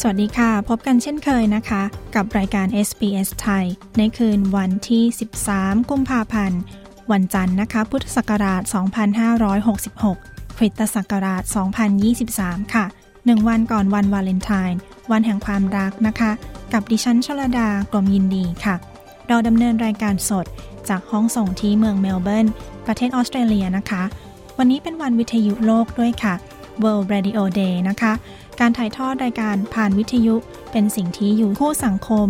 สวัสดีค่ะ พบกันเช่นเคยนะคะ กับรายการ SBS ไทย ในคืนวันที่ 13 กุมภาพันธ์ วันจันทร์นะคะ พุทธศักราช 2566คริสตศักราช 2023 ค่ะหนึ่งวันก่อนวันวาเลนไทน์วันแห่งความรักนะคะ กับดิฉันชลดากรมยินดีค่ะ เราดำเนินรายการสดจากห้องส่งที่เมืองเมลเบิร์น ประเทศออสเตรเลียนะคะ วันนี้เป็นวันวิทยุโลกด้วยค่ะ World Radio Day นะคะ การถ่ายทอดรายการผ่านวิทยุ เป็นสิ่งที่อยู่คู่สังคม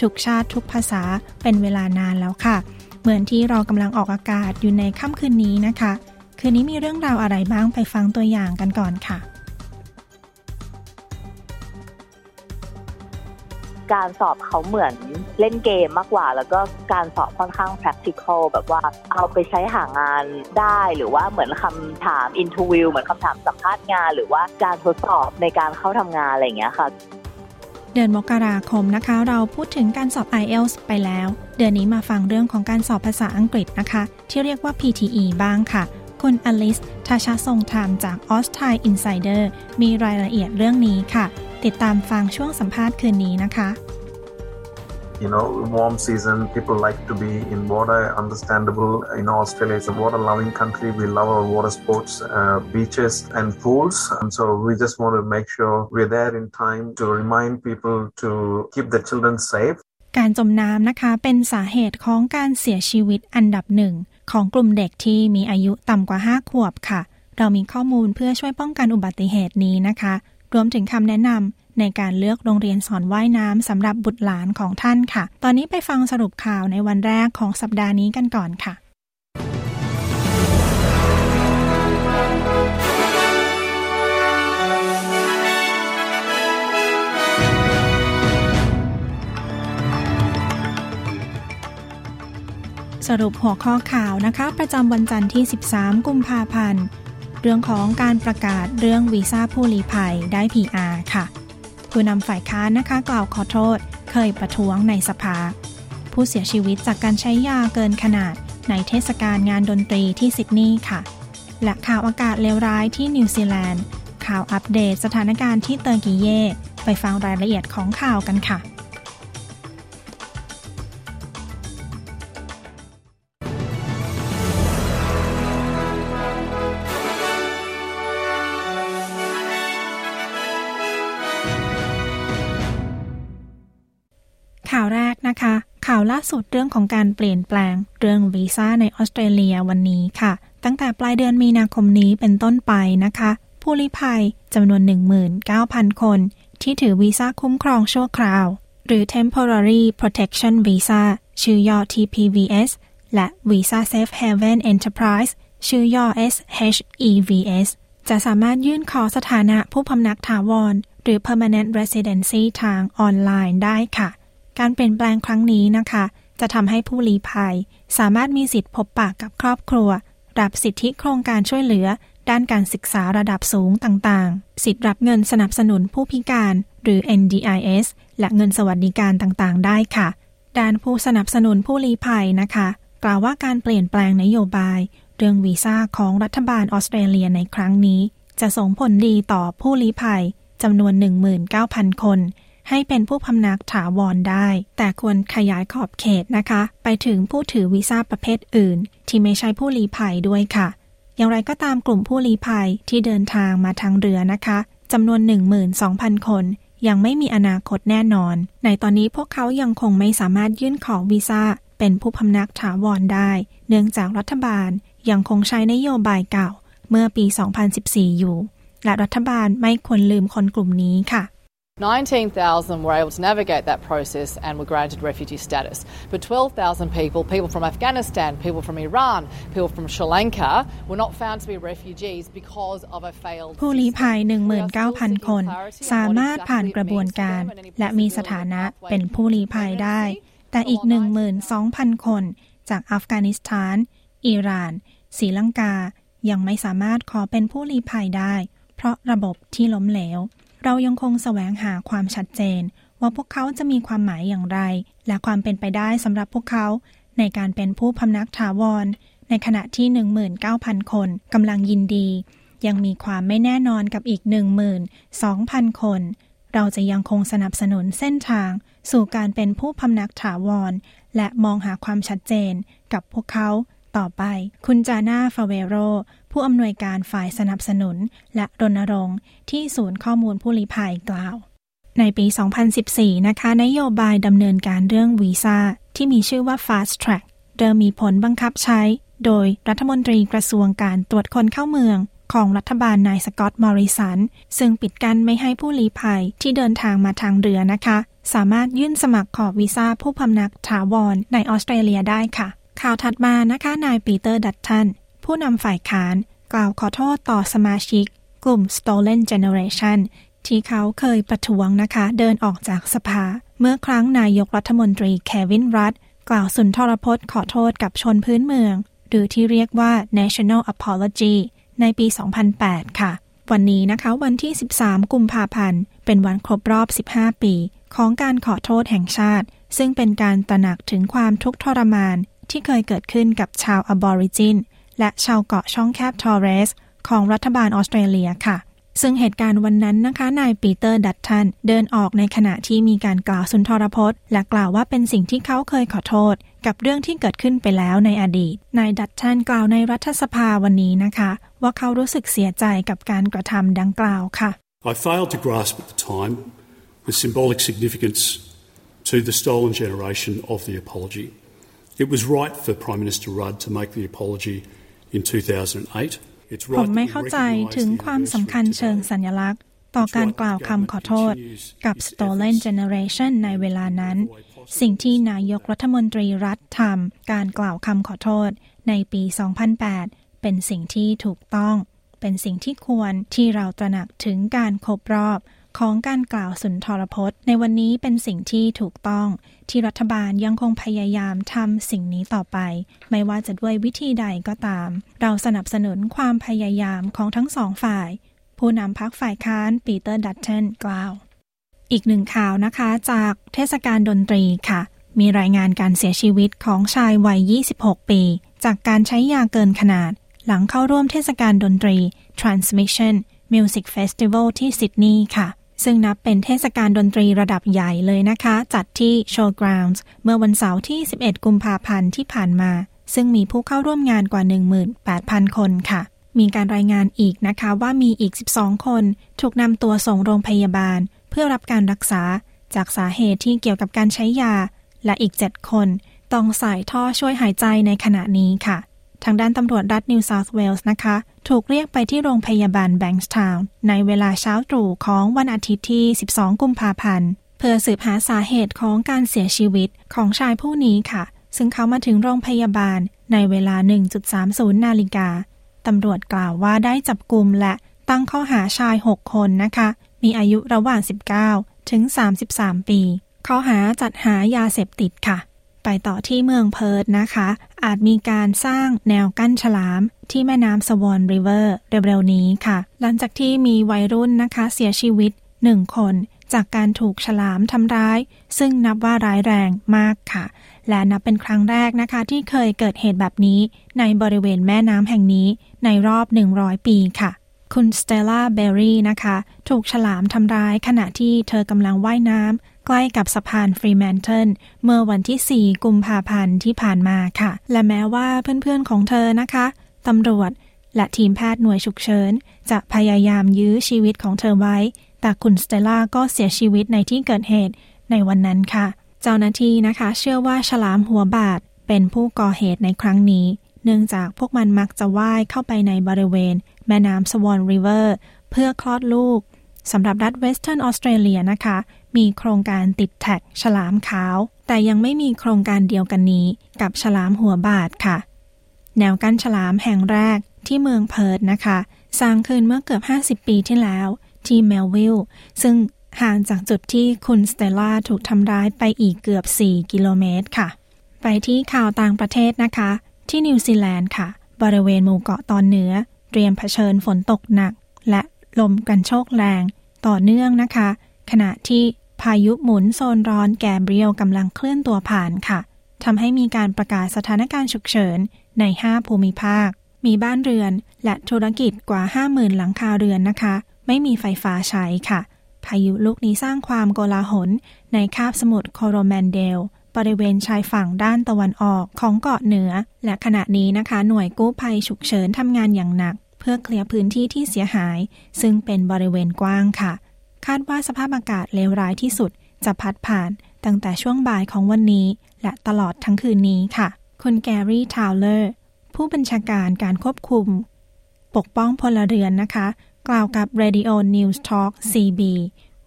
ทุกชาติทุกภาษาเป็นเวลานานแล้วค่ะ เหมือนที่เรากำลังออกอากาศอยู่ในค่ำคืนนี้นะคะ คืนนี้มีเรื่องราวอะไรบ้างไปฟังตัวอย่างกันก่อนค่ะ การสอบเขาเหมือนเล่นเกมมากกว่า แล้วก็การสอบค่อนข้าง practical แบบว่าเอาไปใช้หางานได้หรือว่าเหมือนคำถาม interview เหมือนคำถามสัมภาษณ์งาน หรือว่าการทดสอบในการเข้าทำงานอะไรอย่างเงี้ยค่ะ เดือนมกราคมนะคะ เราพูดถึงการสอบ IELTS ไปแล้ว เดือนนี้มาฟังเรื่องของการสอบภาษาอังกฤษนะคะ ที่เรียกว่า PTE บ้างค่ะคุณอลิสทาชาทรงธรรมจาก a u s t r a l Insider มีรายละเอียดเรื่องนี้ค่ะ ติดตามฟังช่วงสัมภาษณ์คืนนี้นะคะ you know, warm season, people like to be in water. Understandable. You know, Australia is a water-loving country. We love our water sports, uh, beaches and pools. And so we just want to make sure we're there in time to remind people to keep the children safe. การจมน้ำนะคะเป็นสาเหตุของการเสียชีวิตอันดับหนึ่ง ของกลุ่มเด็กที่มีอายุต่ำกว่า 5 ขวบค่ะ เรามีข้อมูลเพื่อช่วยป้องกันอุบัติเหตุนี้นะคะ รวมถึงคำแนะนำ ในการเลือกโรงเรียนสอนว่ายน้ำสำหรับบุตรหลานของท่านค่ะ ตอนนี้ไปฟังสรุปข่าวในวันแรกของสัปดาห์นี้กันก่อนค่ะสรุปหัวข้อข่าวนะคะ ประจำวันจันทร์ที่ 13 กุมภาพันธ์ เรื่องของการประกาศเรื่องวีซ่าผู้ลี้ภัยได้ PR ค่ะ ผู้นำฝ่ายค้านนะคะกล่าวขอโทษ เคยประท้วงในสภา ผู้เสียชีวิตจากการใช้ยาเกินขนาดในเทศกาลงานดนตรีที่ซิดนีย์ค่ะ และข่าวอากาศเลวร้ายที่นิวซีแลนด์ ข่าวอัปเดตสถานการณ์ที่เตอร์กิเย่ไปฟังรายละเอียดของข่าวกันค่ะาสุดเรื่องของการเปลี่ยนแปลงเรื่องวีซ่าในออสเตรเลียวันนี้ค่ะ ตั้งแต่ปลายเดือนมีนาคมนี้เป็นต้นไปนะคะ ผู้ลี้ภัยจำนวน 19,000 คน ที่ถือวีซ่าคุ้มครองชั่วคราว หรือ temporary protection visa ชื่อย่อ TPVS และ visa safe haven enterprise ชื่อย่อ SHEVS จะสามารถยื่นขอสถานะผู้พำนักถาวร หรือ permanent residency ทางออนไลน์ได้ค่ะ การเปลี่ยนแปลงครั้งนี้นะคะ จะทำให้ผู้ลี้ภัย สามารถมีสิทธิพบปะกับครอบครัว รับสิทธิโครงการช่วยเหลือ ด้านการศึกษาระดับสูงต่างๆ สิทธิรับเงินสนับสนุนผู้พิการ หรือ NDIS และเงินสวัสดิการต่างๆ ได้ค่ะ ด้านผู้สนับสนุนผู้ลี้ภัยนะคะ กล่าวว่าการเปลี่ยนแปลงนโยบาย เรื่องวีซ่าของรัฐบาลออสเตรเลียในครั้งนี้ จะส่งผลดีต่อผู้ลี้ภัยจำนวน 19,000 คน ให้เป็นผู้พำนักถาวรได้ แต่ควรขยายขอบเขตนะคะ ไปถึงผู้ถือวีซ่าประเภทอื่น ที่ไม่ใช่ผู้ลี้ภัยด้วยค่ะ อย่างไรก็ตามกลุ่มผู้ลี้ภัยที่เดินทางมาทางเรือนะคะจำนวน 12,000 คน ยังไม่มีอนาคตแน่นอน ในตอนนี้พวกเขายังคงไม่สามารถยื่นขอวีซ่าเป็นผู้พำนักถาวรได้ เนื่องจากรัฐบาลยังคงใช้นโยบายเก่าเมื่อปี 2014 อยู่ และรัฐบาลไม่ควรลืมคนกลุ่มนี้ค่ะ 19,000 were able to navigate that process and were granted refugee status. But 12,000 people, people from Afghanistan, people from Iran, people from Sri Lanka, were not found to be refugees because of a failed ผู้ลี้ภัย 19,000 คน สามารถผ่านกระบวนการ และมีสถานะเป็นผู้ลี้ภัยได้ แต่อีก 12,000 คน จากอัฟกานิสถาน อิหร่านศรีลังกา ยังไม่สามารถขอเป็นผู้ลี้ภัยได้ เพราะระบบที่ล้มเหลว เรายังคงแสวงหาความชัดเจน ว่าพวกเขาจะมีความหมายอย่างไร และความเป็นไปได้สำหรับพวกเขา ในการเป็นผู้พำนักถาวร ในขณะที่ 19,000 คนกำลังยินดี ยังมีความไม่แน่นอนกับอีก 12,000 คน เราจะยังคงสนับสนุนเส้นทาง สู่การเป็นผู้พำนักถาวร และมองหาความชัดเจนกับพวกเขาต่อไป คุณจาน่าฟาเวโรผู้อำนวยการฝ่ายสนับสนุน และรณรงค์ที่ศูนย์ข้อมูลผู้ลี้ภัยกล่าว ในปี 2014 นะคะ นโยบายดำเนินการเรื่องวีซ่าที่มีชื่อว่า Fast Track เดิมมีผลบังคับใช้ โดยรัฐมนตรีกระทรวงการตรวจคนเข้าเมืองของรัฐบาลนายสกอตต์มอริสัน ซึ่งปิดกั้นไม่ให้ผู้ลี้ภัยที่เดินทางมาทางเรือนะคะ สามารถยื่นสมัครขอวีซ่าผู้พำนักถาวรในออสเตรเลียได้ค่ะ ข่าวถัดมานะคะ นายปีเตอร์ดัตตัน ผู้นำฝ่ายค้านกล่าวขอโทษต่อสมาชิก กลุ่ม Stolen Generation ที่เขาเคยประท้วงนะคะ เดินออกจากสภา เมื่อครั้งนายกรัฐมนตรีเควินรัดด์กล่าวสุนทรพจน์ขอโทษกับชนพื้นเมือง หรือที่เรียกว่า National Apology ในปี 2008 ค่ะ วันนี้นะคะวันที่ 13 กุมภาพันธ์ เป็นวันครบรอบ 15 ปี ของการขอโทษแห่งชาติ ซึ่งเป็นการตระหนักถึงความทุกข์ทรมานที่เคยเกิดขึ้นกับชาวอบอริจิน และชาวเกาะช่องแคบทอร์เรส ของรัฐบาลออสเตรเลียค่ะ ซึ่งเหตุการณ์วันนั้นนะคะ นายปีเตอร์ดัตตันเดินออกในขณะที่มีการกล่าวสุนทรพจน์ และกล่าวว่าเป็นสิ่งที่เขาเคยขอโทษ กับเรื่องที่เกิดขึ้นไปแล้วในอดีต นายดัตตันกล่าวในรัฐสภาวันนี้นะคะ ว่าเขารู้สึกเสียใจกับการกระทำดังกล่าวค่ะ I failed to grasp at the time the symbolic significance to the stolen generation of the apology. It was right for Prime Minister Rudd to make the apology in 2008. It's ผ right ม that ไม่ we เข้าใจ recognise ถึง the ความสำคัญ anniversary เชิง today. สัญลักษณ์ ต่อการกล่าวคำขอโทษ กับ Stolen Generation ในเวลานั้น สิ่งที่นายกรัฐมนตรีรัฐทำการกล่าวคำขอโทษในปี 2008 เป็นสิ่งที่ถูกต้อง เป็นสิ่งที่ควรที่เราตระหนักถึงการครบรอบ ของการกล่าวสุนทรพจน์ ในวันนี้เป็นสิ่งที่ถูกต้อง ที่รัฐบาลยังคงพยายามทำสิ่งนี้ต่อไป ไม่ว่าจะด้วยวิธีใดก็ตาม เราสนับสนุนความพยายามของทั้งสองฝ่าย ผู้นำพรรคฝ่ายค้านปีเตอร์ดัตตันกล่าว อีกหนึ่งข่าวนะคะจากเทศกาลดนตรีค่ะ มีรายงานการเสียชีวิตของชายวัย 26 ปี จากการใช้ยาเกินขนาด หลังเข้าร่วมเทศกาลดนตรี Transmission Music Festival ที่ซิดนีย์ค่ะ ซึ่งนับเป็นเทศกาลดนตรีระดับใหญ่เลยนะคะ จัดที่ Showgrounds เมื่อวันเสาร์ที่ 11 กุมภาพันธ์ที่ผ่านมา ซึ่งมีผู้เข้าร่วมงานกว่า 18,000 คนค่ะ มีการรายงานอีกนะคะว่ามีอีก 12 คน ถูกนำตัวส่งโรงพยาบาล เพื่อรับการรักษา จากสาเหตุที่เกี่ยวกับการใช้ยา และอีก 7 คน ต้องใส่ท่อช่วยหายใจในขณะนี้ค่ะ ทางด้านตำรวจรัฐนิวเซาท์เวลส์นะคะ ถูกเรียกไปที่โรงพยาบาลแบงส์ทาวน์ในเวลาเช้าตรู่ของวันอาทิตย์ที่ 12 กุมภาพันธ์ เพื่อสืบหาสาเหตุของการเสียชีวิตของชายผู้นี้ค่ะ ซึ่งเขามาถึงโรงพยาบาลในเวลา 1.30 นาฬิกาตำรวจกล่าวว่าได้จับกลุ่มและตั้งข้อหาชาย 6 คนนะคะ มีอายุระหว่าง 19 ถึง 33 ปี ข้อหาจัดหายาเสพติดค่ะ ไปต่อที่เมืองเพิร์ทนะคะ อาจมีการสร้างแนวกั้นฉลามที่แม่น้ำสวอนริเวอร์เร็วๆนี้ค่ะ หลังจากที่มีวัยรุ่นนะคะเสียชีวิต1คน จากการถูกฉลามทำร้าย ซึ่งนับว่าร้ายแรงมากค่ะ และนับเป็นครั้งแรกนะคะ ที่เคยเกิดเหตุแบบนี้ ในบริเวณแม่น้ำแห่งนี้ในรอบ 100 ปีค่ะคุณสเตลล่าเบร์รี่นะคะ ถูกฉลามทำร้ายขณะที่เธอกำลังว่ายน้ำ ใกล้กับสะพานฟรีแมนเทนเมื่อวันที่ 4 กุมภาพันธ์ที่ผ่านมาค่ะ และแม้ว่าเพื่อนๆของเธอนะคะตำรวจและทีมแพทย์หน่วยฉุกเฉิน จะพยายามยื้อชีวิตของเธอไว้ แต่คุณสเตลล่าก็เสียชีวิตในที่เกิดเหตุในวันนั้นค่ะ เจ้าหน้าที่นะคะ เชื่อว่าฉลามหัวบาตรเป็นผู้ก่อเหตุในครั้งนี้ เนื่องจากพวกมันมักจะว่ายเข้าไปในบริเวณ แม่น้ำ Swan River เพื่อคลอดลูกสำหรับรัฐเวสเทิร์นออสเตรเลียนะคะ มีโครงการติดแท็กฉลามขาว แต่ยังไม่มีโครงการเดียวกันนี้กับฉลามหัวบาดค่ะ แนวกั้นฉลามแห่งแรกที่เมืองเพิร์ดนะคะ สร้างขึ้นเมื่อเกือบ 50 ปีที่แล้ว ที่เมลวิลซึ่งห่างจากจุดที่คุณสเตล่าถูกทำร้ายไปอีกเกือบ 4 กิโลเมตรค่ะ ไปที่ข่าวต่างประเทศนะคะ ที่นิวซีแลนด์ค่ะ บริเวณหมู่เกาะตอนเหนือ เตรียมเผชิญฝนตกหนัก และลมกันโชกแรง ต่อเนื่องนะคะ ขณะที่พายุหมุนโซนร้อนแกเบรียลกำลังเคลื่อนตัวผ่านค่ะทำให้มีการประกาศสถานการณ์ฉุกเฉินใน 5 ภูมิภาค มีบ้านเรือนและธุรกิจกว่า 50,000 หลังคาเรือนนะคะ ไม่มีไฟฟ้าใช้ค่ะ พายุลูกนี้สร้างความโกลาหล ในคาบสมุทรโคโรแมนเดล บริเวณชายฝั่งด้านตะวันออกของเกาะเหนือ และขณะนี้นะคะ หน่วยกู้ภัยฉุกเฉินทำงานอย่างหนัก เพื่อเคลียร์พื้นที่ที่เสียหาย ซึ่งเป็นบริเวณกว้างค่ะ คาดว่าสภาพอากาศเลวร้ายที่สุดจะพัดผ่านตั้งแต่ช่วงบ่ายของวันนี้ และตลอดทั้งคืนนี้ค่ะ คุณแกรี่ทาวเลอร์ ผู้บัญชาการการควบคุม ปกป้องพลเรือนนะคะ กล่าวกับ Radio News Talk CB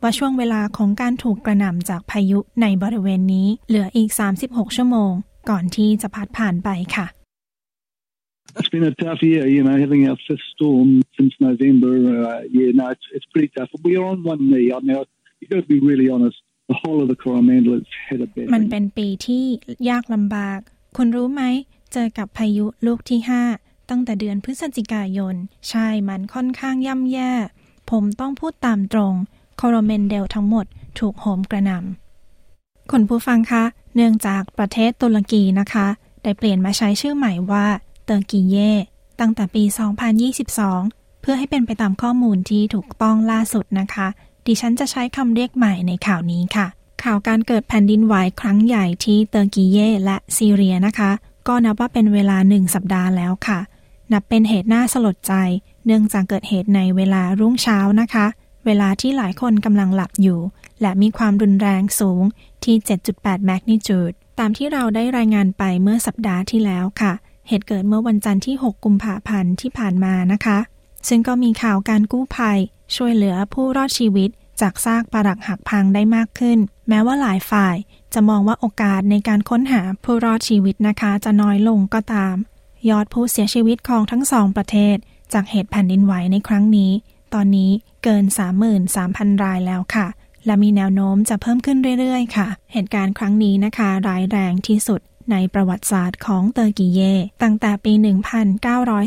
ว่าช่วงเวลาของการถูกกระหน่ำจากพายุในบริเวณนี้เหลืออีก 36 ชั่วโมง ก่อนที่จะพัดผ่านไปค่ะ It's been a tough year, you know, having our fifth storm since November. Uh, yeah, no, it's, it's pretty tough. We are on one knee. I mean, you've got to be really honest. The whole of the Coromandel has had a bad มันเป็นปีที่ยากลำบาก คุณรู้ไหม เจอกับพายุลูกที่ 5 ตั้งแต่เดือนพฤศจิกายน ใช่ มันค่อนข้างย่ำแย่ ผมต้องพูดตามตรงโคโรเมนเดลทั้งหมดถูกโหมกระหน่ำคุณผู้ฟังคะ เนื่องจากประเทศตุรกีนะคะ ได้เปลี่ยนมาใช้ชื่อใหม่ว่า เตอร์กีเย่ ตั้งแต่ปี 2022 เพื่อให้เป็นไปตามข้อมูลที่ถูกต้องล่าสุดนะคะ ดิฉันจะใช้คำเรียกใหม่ในข่าวนี้ค่ะ ข่าวการเกิดแผ่นดินไหวครั้งใหญ่ที่เตอร์กีเย่และซีเรียนะคะ ก็นับว่าเป็นเวลาหนึ่งสัปดาห์แล้วค่ะ นับเป็นเหตุน่าสลดใจ เนื่องจากเกิดเหตุในเวลารุ่งเช้านะคะ เวลาที่หลายคนกำลังหลับอยู่ และมีความรุนแรงสูงที่ 7.8 แมกนิจูดตามที่เราได้รายงานไปเมื่อสัปดาห์ที่แล้วค่ะ เหตุเกิดเมื่อวันจันทร์ที่ 6 กุมภาพันธ์ที่ผ่านมานะคะ ซึ่งก็มีข่าวการกู้ภัย ช่วยเหลือผู้รอดชีวิต จากซากปรักหักพังได้มากขึ้น แม้ว่าหลายฝ่ายจะมองว่าโอกาสในการค้นหาผู้รอดชีวิตนะคะ จะน้อยลงก็ตาม ยอดผู้เสียชีวิตของทั้งสองประเทศ จากเหตุแผ่นดินไหวในครั้งนี้ ตอนนี้เกิน 33,000 รายแล้วค่ะ และมีแนวโน้มจะเพิ่มขึ้นเรื่อยๆ ค่ะ เหตุการณ์ครั้งนี้นะคะ ร้ายแรงที่สุด ในประวัติศาสตร์ของเตอร์กีเย ตั้งแต่ปี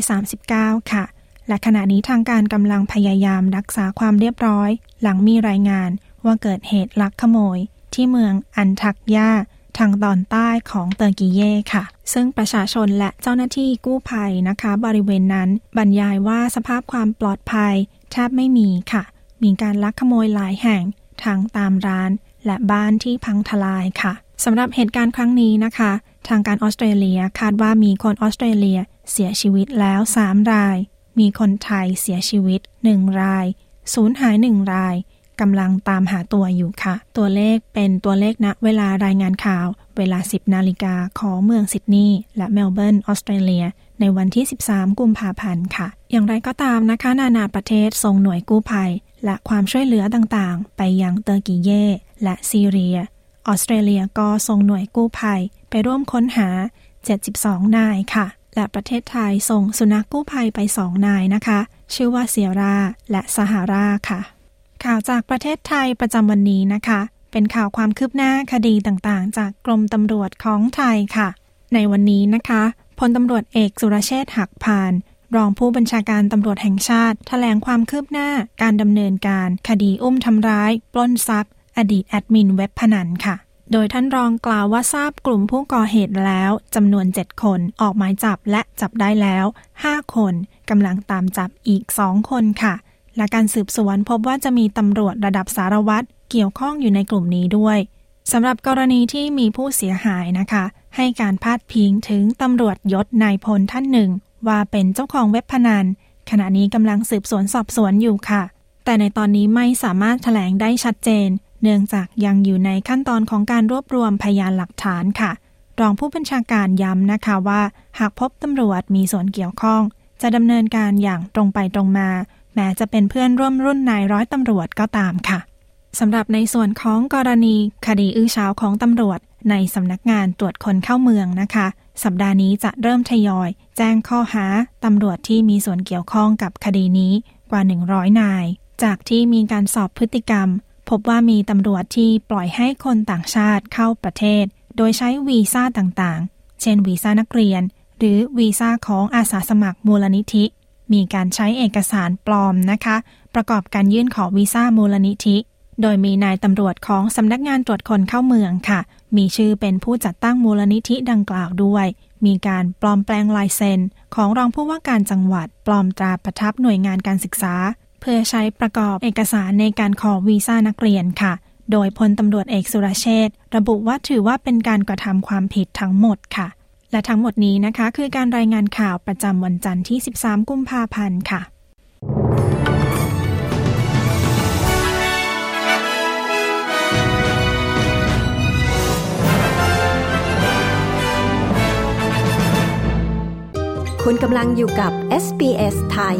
1939 ค่ะ และขณะนี้ทางการกำลังพยายามรักษาความเรียบร้อย หลังมีรายงานว่าเกิดเหตุลักขโมย ที่เมืองอันทักยาทางตอนใต้ของเตอร์กีเย่ค่ะ ซึ่งประชาชนและเจ้าหน้าที่กู้ภัยนะคะ บริเวณนั้นบรรยายว่าสภาพความปลอดภัยแทบไม่มีค่ะ มีการลักขโมยหลายแห่งทั้งตามร้านและบ้านที่พังทลายค่ะ สำหรับเหตุการณ์ครั้งนี้นะคะ ทางการออสเตรเลียคาดว่ามีคนออสเตรเลียเสียชีวิตแล้ว 3 ราย มีคนไทยเสียชีวิต 1 รายสูญหาย 1 รายกำลังตามหาตัวอยู่ค่ะ ตัวเลขเป็นตัวเลขณเวลารายงานข่าว เวลา 10 นาฬิกาของเมืองซิดนีย์และเมลเบิร์นออสเตรเลีย ในวันที่ 13 กุมภาพันธ์ค่ะ อย่างไรก็ตามนะคะ นานาประเทศส่งหน่วยกู้ภัย และความช่วยเหลือต่างๆ ไปยังเตอร์กีเย และซีเรีย ออสเตรเลียก็ส่งหน่วยกู้ภัยไปร่วมค้นหา 72 นายค่ะ และประเทศไทยส่งสุนัขกู้ภัยไปสองนายนะคะ ชื่อว่าเซียราและสหาราค่ะ ข่าวจากประเทศไทยประจำวันนี้นะคะ เป็นข่าวความคืบหน้าคดีต่างๆ จากกรมตำรวจของไทยค่ะ ในวันนี้นะคะพลตำรวจเอกสุรเชษฐ์หักพานรองผู้บัญชาการตำรวจแห่งชาติถแถลงความคืบหน้าการดำเนินการ คดีอุ้มทำร้าย ปล้นทรัพย์ อดีตแอดมินเว็บพนันค่ะ โดยท่านรองกล่าวว่าทราบกลุ่มผู้ก่อเหตุแล้วจำนวน 7 คนออกหมายจับและจับได้แล้ว 5 คนกำลังตามจับอีก 2 คนค่ะ และการสืบสวนพบว่าจะมีตำรวจระดับสารวัตรเกี่ยวข้องอยู่ในกลุ่มนี้ด้วยสำหรับกรณีที่มีผู้เสียหายนะคะ ให้การพาดพิงถึงตำรวจยศนายพลท่านหนึ่ง ว่าเป็นเจ้าของเว็บพนัน ขณะนี้กำลังสืบสวนสอบสวนอยู่ค่ะ แต่ในตอนนี้ไม่สามารถแถลงได้ชัดเจน เนื่องจากยังอยู่ในขั้นตอนของการรวบรวมพยานหลักฐานค่ะ รองผู้บัญชาการย้ำนะคะว่า หากพบตำรวจมีส่วนเกี่ยวข้อง จะดำเนินการอย่างตรงไปตรงมา แม้จะเป็นเพื่อนร่วมรุ่นนายร้อยตำรวจก็ตามค่ะสำหรับในส่วนของกรณีคดีอื้อเช้าของตำรวจ ในสำนักงานตรวจคนเข้าเมืองนะคะ สัปดาห์นี้จะเริ่มทยอย แจ้งข้อหาตำรวจที่มีส่วนเกี่ยวข้องกับคดีนี้กว่า 100 นาย จากที่มีการสอบพฤติกรรม พบว่ามีตำรวจที่ปล่อยให้คนต่างชาติเข้าประเทศ โดยใช้วีซ่าต่างๆ เช่นวีซ่านักเรียน หรือวีซ่าของอาสาสมัครมูลนิธิ มีการใช้เอกสารปลอมนะคะ ประกอบการยื่นขอวีซ่ามูลนิธิ โดยมีนายตำรวจของสำนักงานตรวจคนเข้าเมืองค่ะ มีชื่อเป็นผู้จัดตั้งมูลนิธิดังกล่าวด้วย มีการปลอมแปลงลายเซ็น ของรองผู้ว่าการจังหวัด ปลอมตราประทับหน่วยงานการศึกษา พื่อใช้ประกอบเอกสารในการขอวีซ่านักเรียนค่ะ โดยพลตำรวจเอกสุรเชษระบุว่าถือว่าเป็นการกระทำความผิดทั้งหมดค่ะ และทั้งหมดนี้นะคะคือการรายงานข่าวประจำวันจันทร์ที่ 13 กุมภาพันธ์ค่ะคุณกำลังอยู่กับ SBS ไทย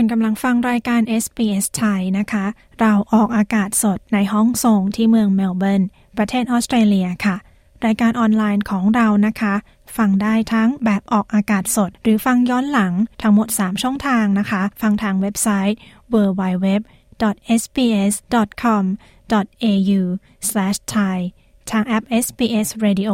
คุณกำลังฟังรายการ SBS ไทยนะคะ เราออกอากาศสดในห้องส่งที่เมืองเมลเบิร์น ประเทศออสเตรเลียค่ะ รายการออนไลน์ของเรานะคะ ฟังได้ทั้งแบบออกอากาศสด หรือฟังย้อนหลังทั้งหมด 3 ช่องทางนะคะ ฟังทางเว็บไซต์ www.sbs.com.au/thai ทางแอป SBS Radio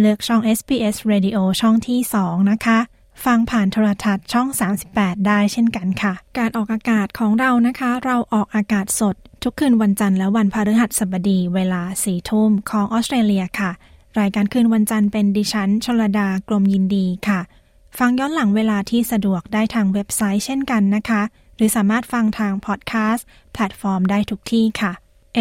เลือกช่อง SBS Radio ช่องที่ 2 นะคะ ฟังผ่านโทรทัศน์ช่อง 38 ได้เช่นกันค่ะ การออกอากาศของเรานะคะ เราออกอากาศสด ทุกคืนวันจันทร์และวันพฤหัสบดีเวลาสี่ทุ่มของออสเตรเลียค่ะ รายการคืนวันจันทร์เป็นดิฉันชลดากรมยินดีค่ะ ฟังย้อนหลังเวลาที่สะดวกได้ทางเว็บไซต์เช่นกันนะคะ หรือสามารถฟังทางพอดแคสต์แพลตฟอร์มได้ทุกที่ค่ะ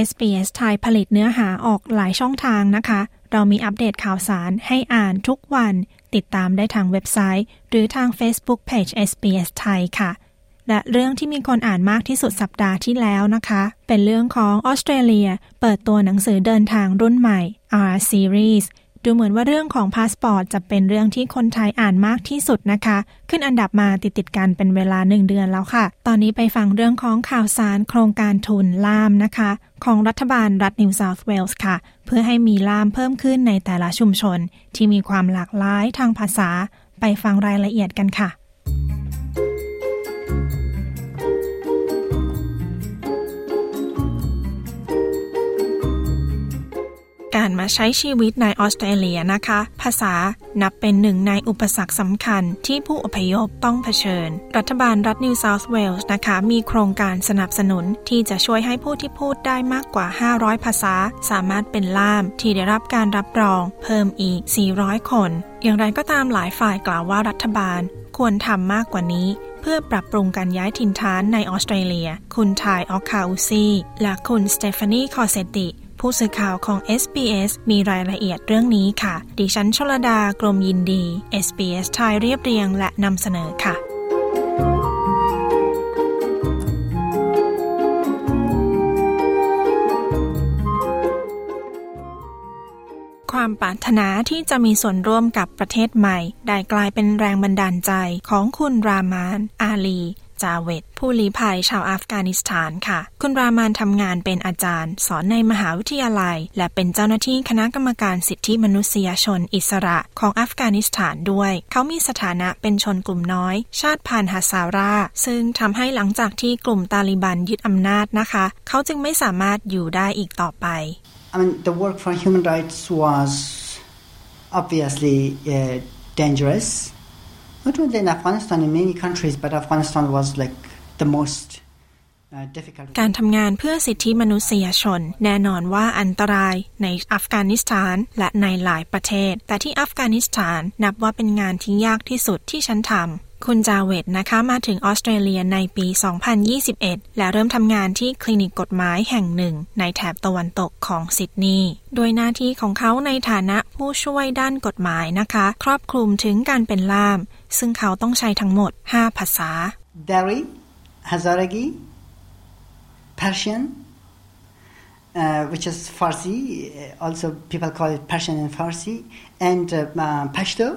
SBS ไทยผลิตเนื้อหาออกหลายช่องทางนะคะ เรามีอัปเดตข่าวสารให้อ่านทุกวัน ติดตามได้ทางเว็บไซต์ หรือทาง Facebook Page SBS ไทยค่ะ และเรื่องที่มีคนอ่านมากที่สุดสัปดาห์ที่แล้วนะคะ เป็นเรื่องของออสเตรเลีย เปิดตัวหนังสือเดินทางรุ่นใหม่ R Series ดูเหมือนว่าเรื่องของพาสปอร์ตจะเป็นเรื่องที่คนไทยอ่านมากที่สุดนะคะ ขึ้นอันดับมาติดติดกันเป็นเวลาหนึ่งเดือนแล้วค่ะ ตอนนี้ไปฟังเรื่องของข่าวสารโครงการทุนล่ามนะคะ ของรัฐบาลรัฐนิวเซาท์เวลส์ค่ะ เพื่อให้มีล่ามเพิ่มขึ้นในแต่ละชุมชน ที่มีความหลากหลายทางภาษา ไปฟังรายละเอียดกันค่ะ การมาใช้ชีวิตในออสเตรเลียนะคะ ภาษานับเป็นหนึ่งในอุปสรรคสำคัญที่ผู้อพยพต้องเผชิญ รัฐบาลรัฐนิวเซาท์เวลส์นะคะ มีโครงการสนับสนุนที่จะช่วยให้ผู้ที่พูดได้มากกว่า 500 ภาษา สามารถเป็นล่ามที่ได้รับการรับรอง เพิ่มอีก 400 คน อย่างไรก็ตามหลายฝ่ายกล่าวว่ารัฐบาลควรทำมากกว่านี้เพื่อปรับปรุงการย้ายถิ่นฐานในออสเตรเลีย คุณทายออคาอุซี และคุณสเตฟานีคอเซติ ผู้สื่อข่าวของ SBS มีรายละเอียดเรื่องนี้ค่ะ ดิฉันชลดากรมยินดี SBS ไทยเรียบเรียงและนำเสนอค่ะความปรารถนาที่จะมีส่วนร่วมกับประเทศใหม่ ได้กลายเป็นแรงบันดาลใจของคุณรามาน อาลี จาเวตผู้ลี้ภัยชาวอัฟกานิสถานค่ะ คุณรามานทำงานเป็นอาจารย์ สอนในมหาวิทยาลัย และเป็นเจ้าหน้าที่คณะกรรมการสิทธิมนุษยชนอิสระของอัฟกานิสถานด้วย เขามีสถานะเป็นชนกลุ่มน้อย ชาติพันธุ์ฮัสซารา ซึ่งทำให้หลังจากที่กลุ่มตาลิบันยึดอำนาจนะคะ เขาจึงไม่สามารถอยู่ได้อีกต่อไป I mean the work for human rights was obviously uh, dangerous. Not only in Afghanistan, in many countries, but Afghanistan was like the most การทำงานเพื่อสิทธิมนุษยชน แน่นอนว่าอันตรายในอัฟกานิสถานและในหลายประเทศ แต่ที่อัฟกานิสถานนับว่าเป็นงานที่ยากที่สุดที่ฉันทำคุณจาเวตนะคะมาถึงออสเตรเลียในปี 2021 และเริ่มทำงานที่คลินิกกฎหมายแห่งหนึ่ง ในแถบตะวันตกของซิดนีย์โดยหน้าที่ของเขาในฐานะผู้ช่วยด้านกฎหมายนะคะ ครอบคลุมถึงการเป็นล่าม ซึ่งเขาต้องใช้ทั้งหมด 5 ภาษา Dari Hazaragi Persian, uh, which is Farsi, also people call it Persian and Farsi, and uh, uh, Pashto,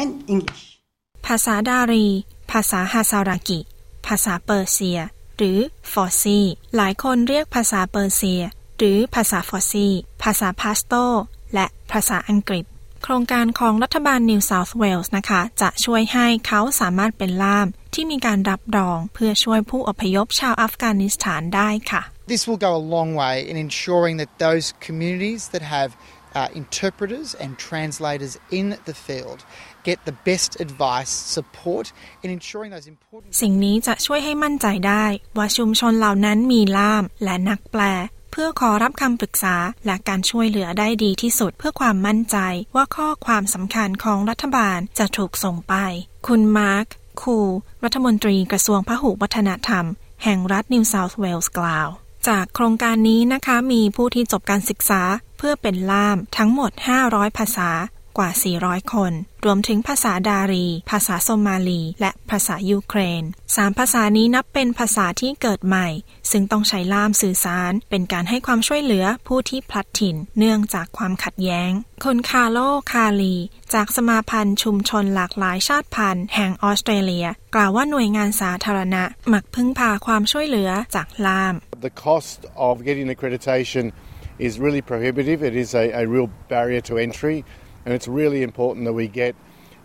and English. ภาษาดารี ภาษาฮาซารากิ ภาษาเปอร์เซีย หรือฟอร์ซี หลายคนเรียกภาษาเปอร์เซีย หรือภาษาฟอร์ซี ภาษาพาสโต และภาษาอังกฤษ โครงการของรัฐบาลนิวเซาท์เวลส์นะคะ จะช่วยให้เขาสามารถเป็นล่ามที่มีการรับรองเพื่อช่วยผู้อพยพชาวอัฟกานิสถานได้ค่ะ This will go a long way in ensuring that those communities that have uh, interpreters and translators in the field get the best advice, support in ensuring those important สิ่งนี้จะช่วยให้มั่นใจได้ ว่าชุมชนเหล่านั้นมีล่ามและนักแปล เพื่อขอรับคำปรึกษาและการช่วยเหลือได้ดีที่สุดเพื่อความมั่นใจว่าข้อความสำคัญของรัฐบาลจะถูกส่งไป คุณมาร์ค คูรัฐมนตรีกระทรวงพหุวัฒนธรรม แห่งรัฐนิวเซาท์เวลส์กล่าว จากโครงการนี้นะคะมีผู้ที่จบการศึกษาเพื่อเป็นล่ามทั้งหมด 500 ภาษา กว่า 400 คน รวมถึงภาษาดารี ภาษาโซมาลี และภาษายูเครนสามภาษานี้นับเป็นภาษาที่เกิดใหม่ ซึ่งต้องใช้ล่ามสื่อสาร เป็นการให้ความช่วยเหลือผู้ที่พลัดถิ่น เนื่องจากความขัดแย้งคุณคาโลคาลี จากสมาพันธ์ชุมชนหลากหลายชาติพันธุ์แห่งออสเตรเลีย กล่าวว่าหน่วยงานสาธารณะมักพึ่งพาความช่วยเหลือจากล่าม The cost of getting accreditation is really prohibitive. It is a, a real barrier to entry. And it's really important that we get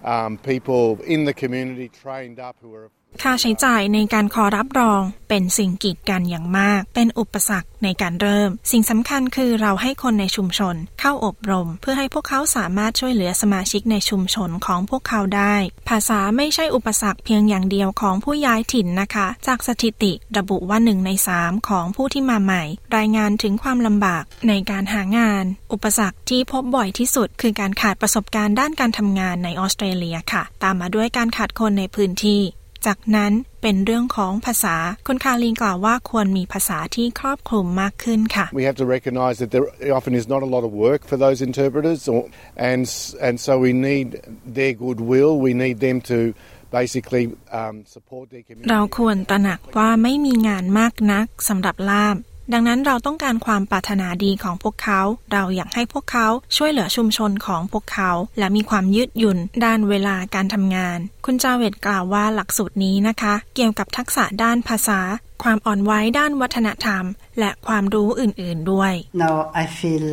um, people in the community trained up who are ค่าใช้จ่ายในการขอรับรองเป็นสิ่งกีดกันอย่างมาก เป็นอุปสรรคในการเริ่ม สิ่งสำคัญคือเราให้คนในชุมชนเข้าอบรม เพื่อให้พวกเขาสามารถช่วยเหลือสมาชิกในชุมชนของพวกเขาได้ ภาษาไม่ใช่อุปสรรคเพียงอย่างเดียวของผู้ย้ายถิ่นนะคะ จากสถิติระบุว่าหนึ่งในสามของผู้ที่มาใหม่ รายงานถึงความลำบากในการหางาน อุปสรรคที่พบบ่อยที่สุด คือการขาดประสบการณ์ด้านการทำงานในออสเตรเลียค่ะ ตามมาด้วยการขาดคนในพื้นที่ จากนั้นเป็นเรื่องของภาษาคุณคาลีนกล่าวว่าควรมีภาษาที่ครอบคลุมมากขึ้นค่ะ We have to recognise that there often is not a lot of work for those interpreters or, and and so we need their goodwill we need them to basically um, support their community เราควรตระหนักว่าไม่มีงานมากนักสำหรับล่าม ดังนั้นเราต้องการความปรารถนาดีของพวกเขา เราอยากให้พวกเขาช่วยเหลือชุมชนของพวกเขา และมีความยืดหยุ่นด้านเวลาการทำงาน คุณจาเวตกล่าวว่าหลักสูตรนี้นะคะ เกี่ยวกับทักษะด้านภาษา ความอ่อนไหวด้านวัฒนธรรม และความรู้อื่น ๆด้วย Now I feel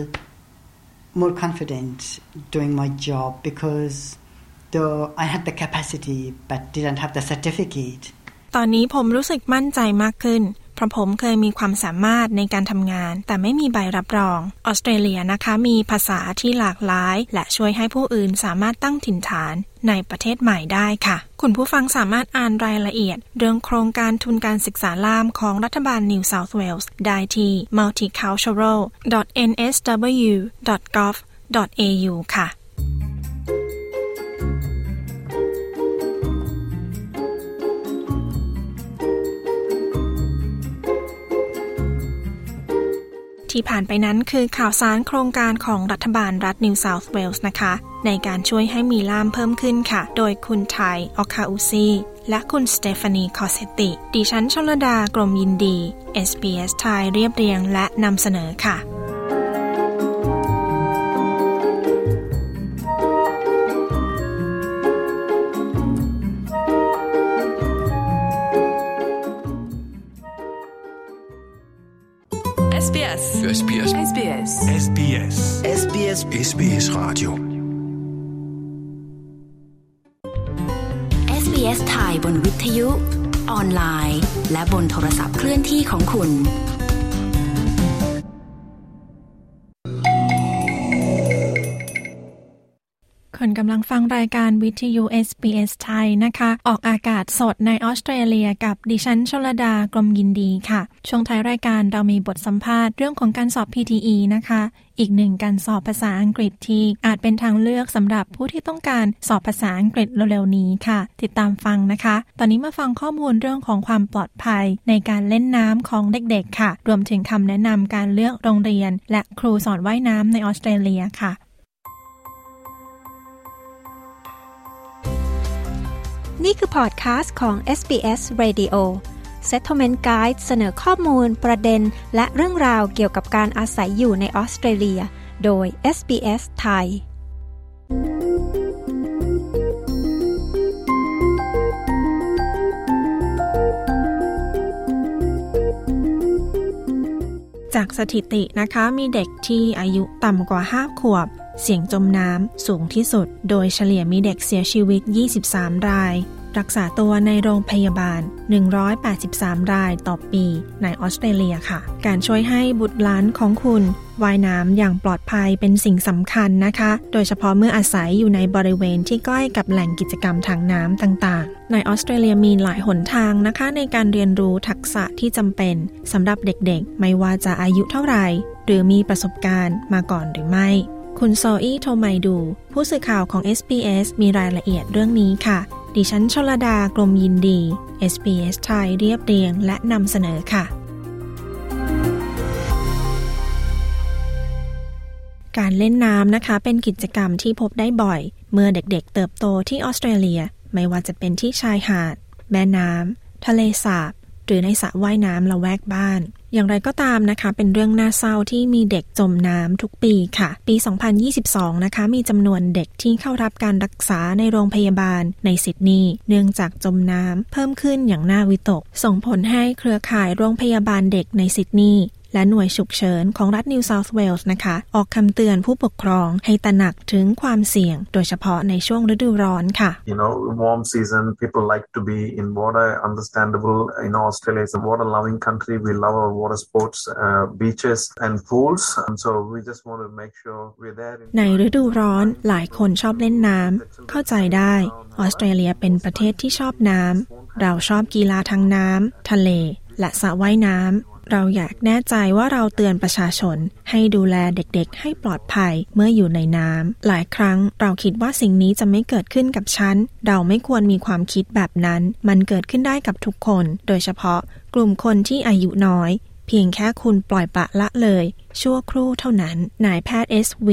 more confident doing my job because though I had the capacity but didn't have the certificate ตอนนี้ผมรู้สึกมั่นใจมากขึ้น เพราะผมเคยมีความสามารถในการทำงาน แต่ไม่มีใบรับรอง ออสเตรเลียนะคะมีภาษาที่หลากหลาย และช่วยให้ผู้อื่นสามารถตั้งถิ่นฐานในประเทศใหม่ได้ค่ะ คุณผู้ฟังสามารถอ่านรายละเอียด เรื่องโครงการทุนการศึกษาล่ามของรัฐบาล New South Wales ได้ที่ multicultural.nsw.gov.au ค่ะ ที่ผ่านไปนั้นคือข่าวสารโครงการของรัฐบาลรัฐนิวเซาท์เวลส์นะคะ ในการช่วยให้มีล่ามเพิ่มขึ้นค่ะ โดยคุณไทยออคาอุซีและคุณสเตฟานีคอเซติ ดิฉันชลดากรมยินดี SBS ไทยเรียบเรียงและนำเสนอค่ะ SBS SBS SBS SBS SBS SBS Radio SBS ไทยบนวิทยุ ออนไลน์ และบนโทรศัพท์เคลื่อนที่ของคุณ คนกำลังฟังรายการวิทยุ SBS ไทยนะคะ ออกอากาศสดในออสเตรเลียกับดิฉันชลดากรมยินดีค่ะ ช่วงท้ายรายการเรามีบทสัมภาษณ์เรื่องของการสอบ PTE นะคะ อีกหนึ่งการสอบภาษาอังกฤษที่อาจเป็นทางเลือกสำหรับผู้ที่ต้องการสอบภาษาอังกฤษเร็วๆนี้ค่ะ ติดตามฟังนะคะ ตอนนี้มาฟังข้อมูลเรื่องของความปลอดภัยในการเล่นน้ำของเด็กๆ ค่ะ รวมถึงคำแนะนำการเลือกโรงเรียน และครูสอนว่ายน้ำในออสเตรเลียค่ะ นี่คือพอดคาสต์ของ SBS Radio Settlement Guide เสนอข้อมูล ประเด็น และเรื่องราวเกี่ยวกับการอาศัยอยู่ในออสเตรเลีย โดย SBS ไทย จากสถิตินะคะมีเด็กที่อายุต่ำกว่า 5 ขวบ เสี่ยงจมน้ำสูงที่สุด โดยเฉลี่ยมีเด็กเสียชีวิต 23 ราย รักษาตัวในโรงพยาบาล 183 รายต่อปี ในออสเตรเลียค่ะ การช่วยให้บุตรหลานของคุณว่ายน้ำอย่างปลอดภัยเป็นสิ่งสำคัญนะคะ โดยเฉพาะเมื่ออาศัยอยู่ในบริเวณที่ใกล้กับแหล่งกิจกรรมทางน้ำต่างๆ ในออสเตรเลียมีหลายหนทางนะคะ ในการเรียนรู้ทักษะที่จำเป็นสำหรับเด็กๆ ไม่ว่าจะอายุเท่าไหร่ หรือมีประสบการณ์มาก่อนหรือไม่ คุณโซอี้โทไมดู ผู้สื่อข่าวของ SBS มีรายละเอียดเรื่องนี้ค่ะ ดิฉันชลดากรมยินดี SBS ไทยเรียบเรียงและนำเสนอค่ะ การเล่นน้ำนะคะ เป็นกิจกรรมที่พบได้บ่อย เมื่อเด็กๆเติบโตที่ออสเตรเลีย ไม่ว่าจะเป็นที่ชายหาด แม่น้ำทะเลสาบ หรือในสระว่ายน้ำละแวกบ้าน อย่างไรก็ตามนะคะ เป็นเรื่องน่าเศร้าที่มีเด็กจมน้ำทุกปีค่ะ ปี 2022 นะคะ มีจำนวนเด็กที่เข้ารับการรักษาในโรงพยาบาลในซิดนีย์เนื่องจากจมน้ำเพิ่มขึ้นอย่างน่าวิตก ส่งผลให้เครือข่ายโรงพยาบาลเด็กในซิดนีย์ และหน่วยฉุกเฉินของรัฐนิวเซาท์เวลส์นะคะ ออกคำเตือนผู้ปกครองให้ตระหนักถึงความเสี่ยง โดยเฉพาะในช่วงฤดูร้อนค่ะ You know, warm season, people like to be in water. Understandable. You know, Australia is a water-loving country. We love our water sports, uh, beaches and pools. And so we just want to make sure we're there. In ในฤดูร้อนหลายคนชอบเล่นน้ำเข้าใจได้ออสเตรเลียเป็นประเทศที่ชอบน้ำเราชอบกีฬาทางน้ำทะเลและสระว่ายน้ำ เราอยากแน่ใจว่าเราเตือนประชาชน ให้ดูแลเด็กๆ ให้ปลอดภัยเมื่ออยู่ในน้ำหลายครั้งเราคิดว่าสิ่งนี้จะไม่เกิดขึ้นกับฉัน เราไม่ควรมีความคิดแบบนั้น มันเกิดขึ้นได้กับทุกคน โดยเฉพาะกลุ่มคนที่อายุน้อยเพียงแค่คุณปล่อยปละละเลย ชั่วครู่เท่านั้น นายแพทย์ SV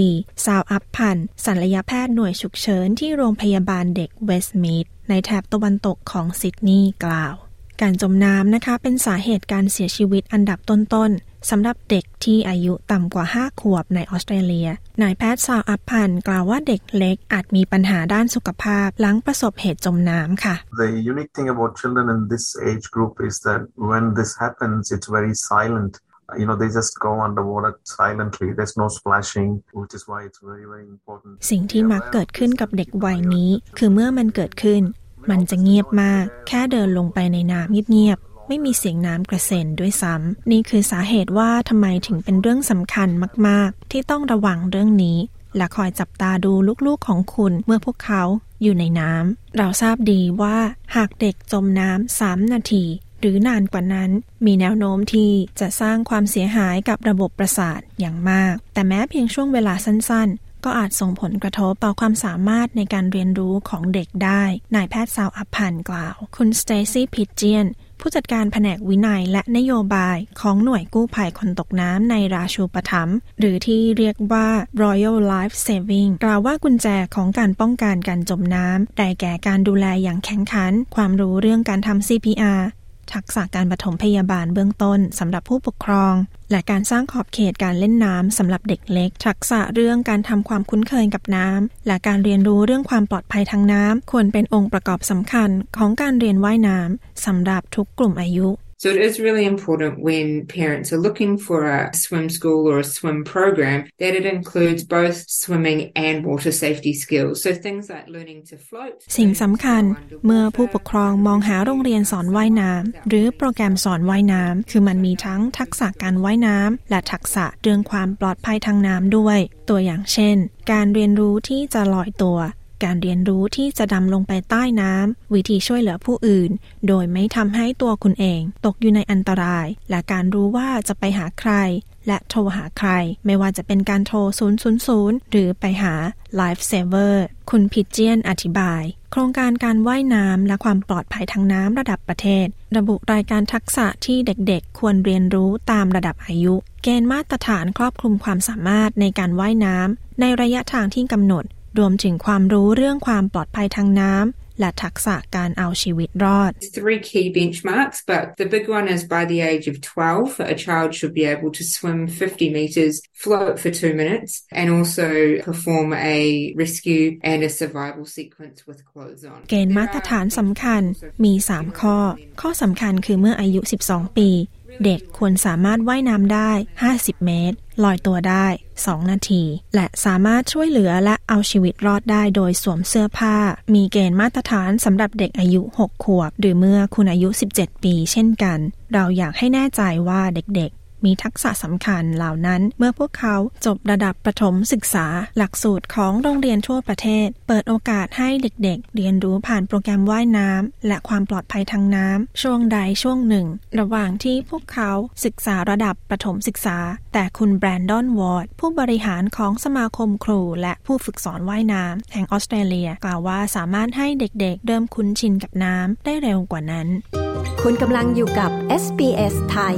ซาวอัพพันธ์ศัลยแพทย์หน่วยฉุกเฉินที่โรงพยาบาลเด็กเวสต์มีดในแถบตะวันตกของซิดนีย์กล่าว การจมน้ำนะคะ เป็นสาเหตุการเสียชีวิตอันดับต้นๆสำหรับเด็กที่อายุต่ำกว่า 5 ขวบในออสเตรเลีย นายแพทย์ซาวอัพพันธ์กล่าวว่าเด็กเล็กอาจมีปัญหาด้านสุขภาพหลังประสบเหตุจมน้ำค่ะ The unique thing about children in this age group is that when this happens, it's very silent. You know, they just go underwater silently. There's no splashing, which is why it's very, very important. สิ่งที่มักเกิดขึ้นกับเด็กวัยนี้ คือเมื่อมันเกิดขึ้น มันจะเงียบมาก แค่เดินลงไปในน้ำเงียบๆ ไม่มีเสียงน้ำกระเซ็นด้วยซ้ำ นี่คือสาเหตุว่าทำไมถึงเป็นเรื่องสำคัญมากๆ ที่ต้องระวังเรื่องนี้ และคอยจับตาดูลูกๆของคุณเมื่อพวกเขาอยู่ในน้ำ เราทราบดีว่าหากเด็กจมน้ำสามนาที หรือนานกว่านั้น มีแนวโน้มที่จะสร้างความเสียหายกับระบบประสาทอย่างมาก แต่แม้เพียงช่วงเวลาสั้นๆ ก็อาจส่งผลกระทบต่อความสามารถในการเรียนรู้ของเด็กได้ นายแพทย์สาวอัพพันกล่าว คุณสเตซี่พิ g เจียนผู้จัดการแผนกวิจัยและนโยบายของหน่วยกู้ภัยคนตกน้ำในราชูปถัมภ์หรือที่เรียกว่า Royal Life Saving กล่าวว่ากุญแจของการป้องกันการจมน้ำได้แก่การดูแลอย่างแข็งขัน ความรู้เรื่องการทำ CPR ทักษะการปฐมพยาบาลเบื้องต้นสำหรับผู้ปกครอง และการสร้างขอบเขตการเล่นน้ำสำหรับเด็กเล็ก ทักษะเรื่องการทำความคุ้นเคยกับน้ำและการเรียนรู้เรื่องความปลอดภัยทางน้ำควรเป็นองค์ประกอบสำคัญของการเรียนว่ายน้ำสำหรับทุกกลุ่มอายุ So it is really important when parents are looking for a swim school or a swim program that it includes both swimming and water safety skills. So things like learning to float. สิ่งสำคัญเมื่อผู้ปกครองมองหาโรงเรียนสอนว่ายน้ำหรือโปรแกรมสอนว่ายน้ำคือมันมีทั้งทักษะการว่ายน้ำและทักษะเรื่องความปลอดภัยทางน้ำด้วย ตัวอย่างเช่น การเรียนรู้ที่จะลอยตัว การเรียนรู้ที่จะดำลงไปใต้น้ำ วิธีช่วยเหลือผู้อื่น โดยไม่ทำให้ตัวคุณเอง ตกอยู่ในอันตราย และการรู้ว่าจะไปหาใคร และโทรหาใคร ไม่ว่าจะเป็นการโทร 000 หรือไปหา Life Saver คุณพิเจียนอธิบาย โครงการการว่ายน้ำและความปลอดภัยทางน้ำระดับประเทศ ระบุรายการทักษะที่เด็กๆ ควรเรียนรู้ตามระดับอายุ เกณฑ์มาตรฐานครอบคลุมความสามารถในการว่ายน้ำในระยะทางที่กำหนด รวมถึงความรู้เรื่องความปลอดภัยทางน้ำและทักษะการเอาชีวิตรอด Three key benchmarks, but the big one is by the age of 12, a child should be able to swim 50 meters, float for two minutes, and also perform a rescue and a survival sequence with clothes on. เกณฑ์มาตรฐานสำคัญมี 3 ข้อ ข้อสำคัญคือเมื่ออายุ 12 ปี เด็กควรสามารถว่ายน้ำได้ 50 เมตร ลอยตัวได้ 2 นาที และสามารถช่วยเหลือและเอาชีวิตรอดได้โดยสวมเสื้อผ้า มีเกณฑ์มาตรฐานสำหรับเด็กอายุ 6 ขวบ หรือเมื่อคุณอายุ 17 ปีเช่นกัน เราอยากให้แน่ใจว่าเด็กๆ มีทักษะสำคัญเหล่านั้นเมื่อพวกเขาจบระดับประถมศึกษา หลักสูตรของโรงเรียนทั่วประเทศ เปิดโอกาสให้เด็กๆ เรียนรู้ผ่านโปรแกรมว่ายน้ำและความปลอดภัยทางน้ำช่วงใดช่วงหนึ่ง ระหว่างที่พวกเขาศึกษาระดับประถมศึกษา แต่คุณแบรนดอนวอร์ดผู้บริหารของสมาคมครู และผู้ฝึกสอนว่ายน้ำแห่งออสเตรเลียกล่าวว่าสามารถให้เด็กๆ เริ่มคุ้นชินกับน้ำได้เร็วกว่านั้น คุณกำลังอยู่กับ SBS ไทย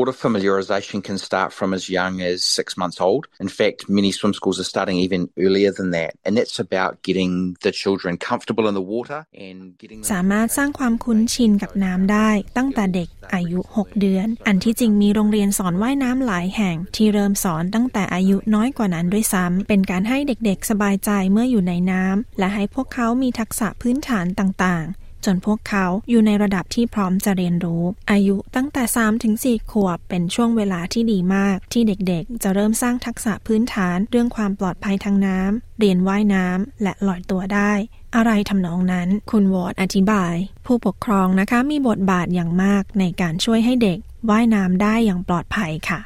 Water familiarisation can start from as young as six months old. In fact, many swim schools are starting even earlier than that. And that's about getting the children comfortable in the water and getting สามารถสร้างความคุ้นชินกับน้ำได้ ตั้งแต่เด็กอายุ 6 เดือน อันที่จริงมีโรงเรียนสอนว่ายน้ำหลายแห่ง ที่เริ่มสอนตั้งแต่อายุน้อยกว่านั้นด้วยซ้ำเป็นการให้เด็กๆสบายใจเมื่ออยู่ในน้ำและให้พวกเขามีทักษะพื้นฐานต่างๆ จนพวกเขาอยู่ในระดับที่พร้อมจะเรียนรู้ อายุตั้งแต่ 3 ถึง 4 ขวบเป็นช่วงเวลาที่ดีมาก ที่เด็กๆ จะเริ่มสร้างทักษะพื้นฐานเรื่องความปลอดภัยทางน้ำเรียนว่ายน้ำและลอยตัวได้อะไรทำนองนั้น คุณวอร์ดอธิบาย ผู้ปกครองนะคะมีบทบาทอย่างมากในการช่วยให้เด็กว่ายน้ำได้อย่างปลอดภัยค่ะ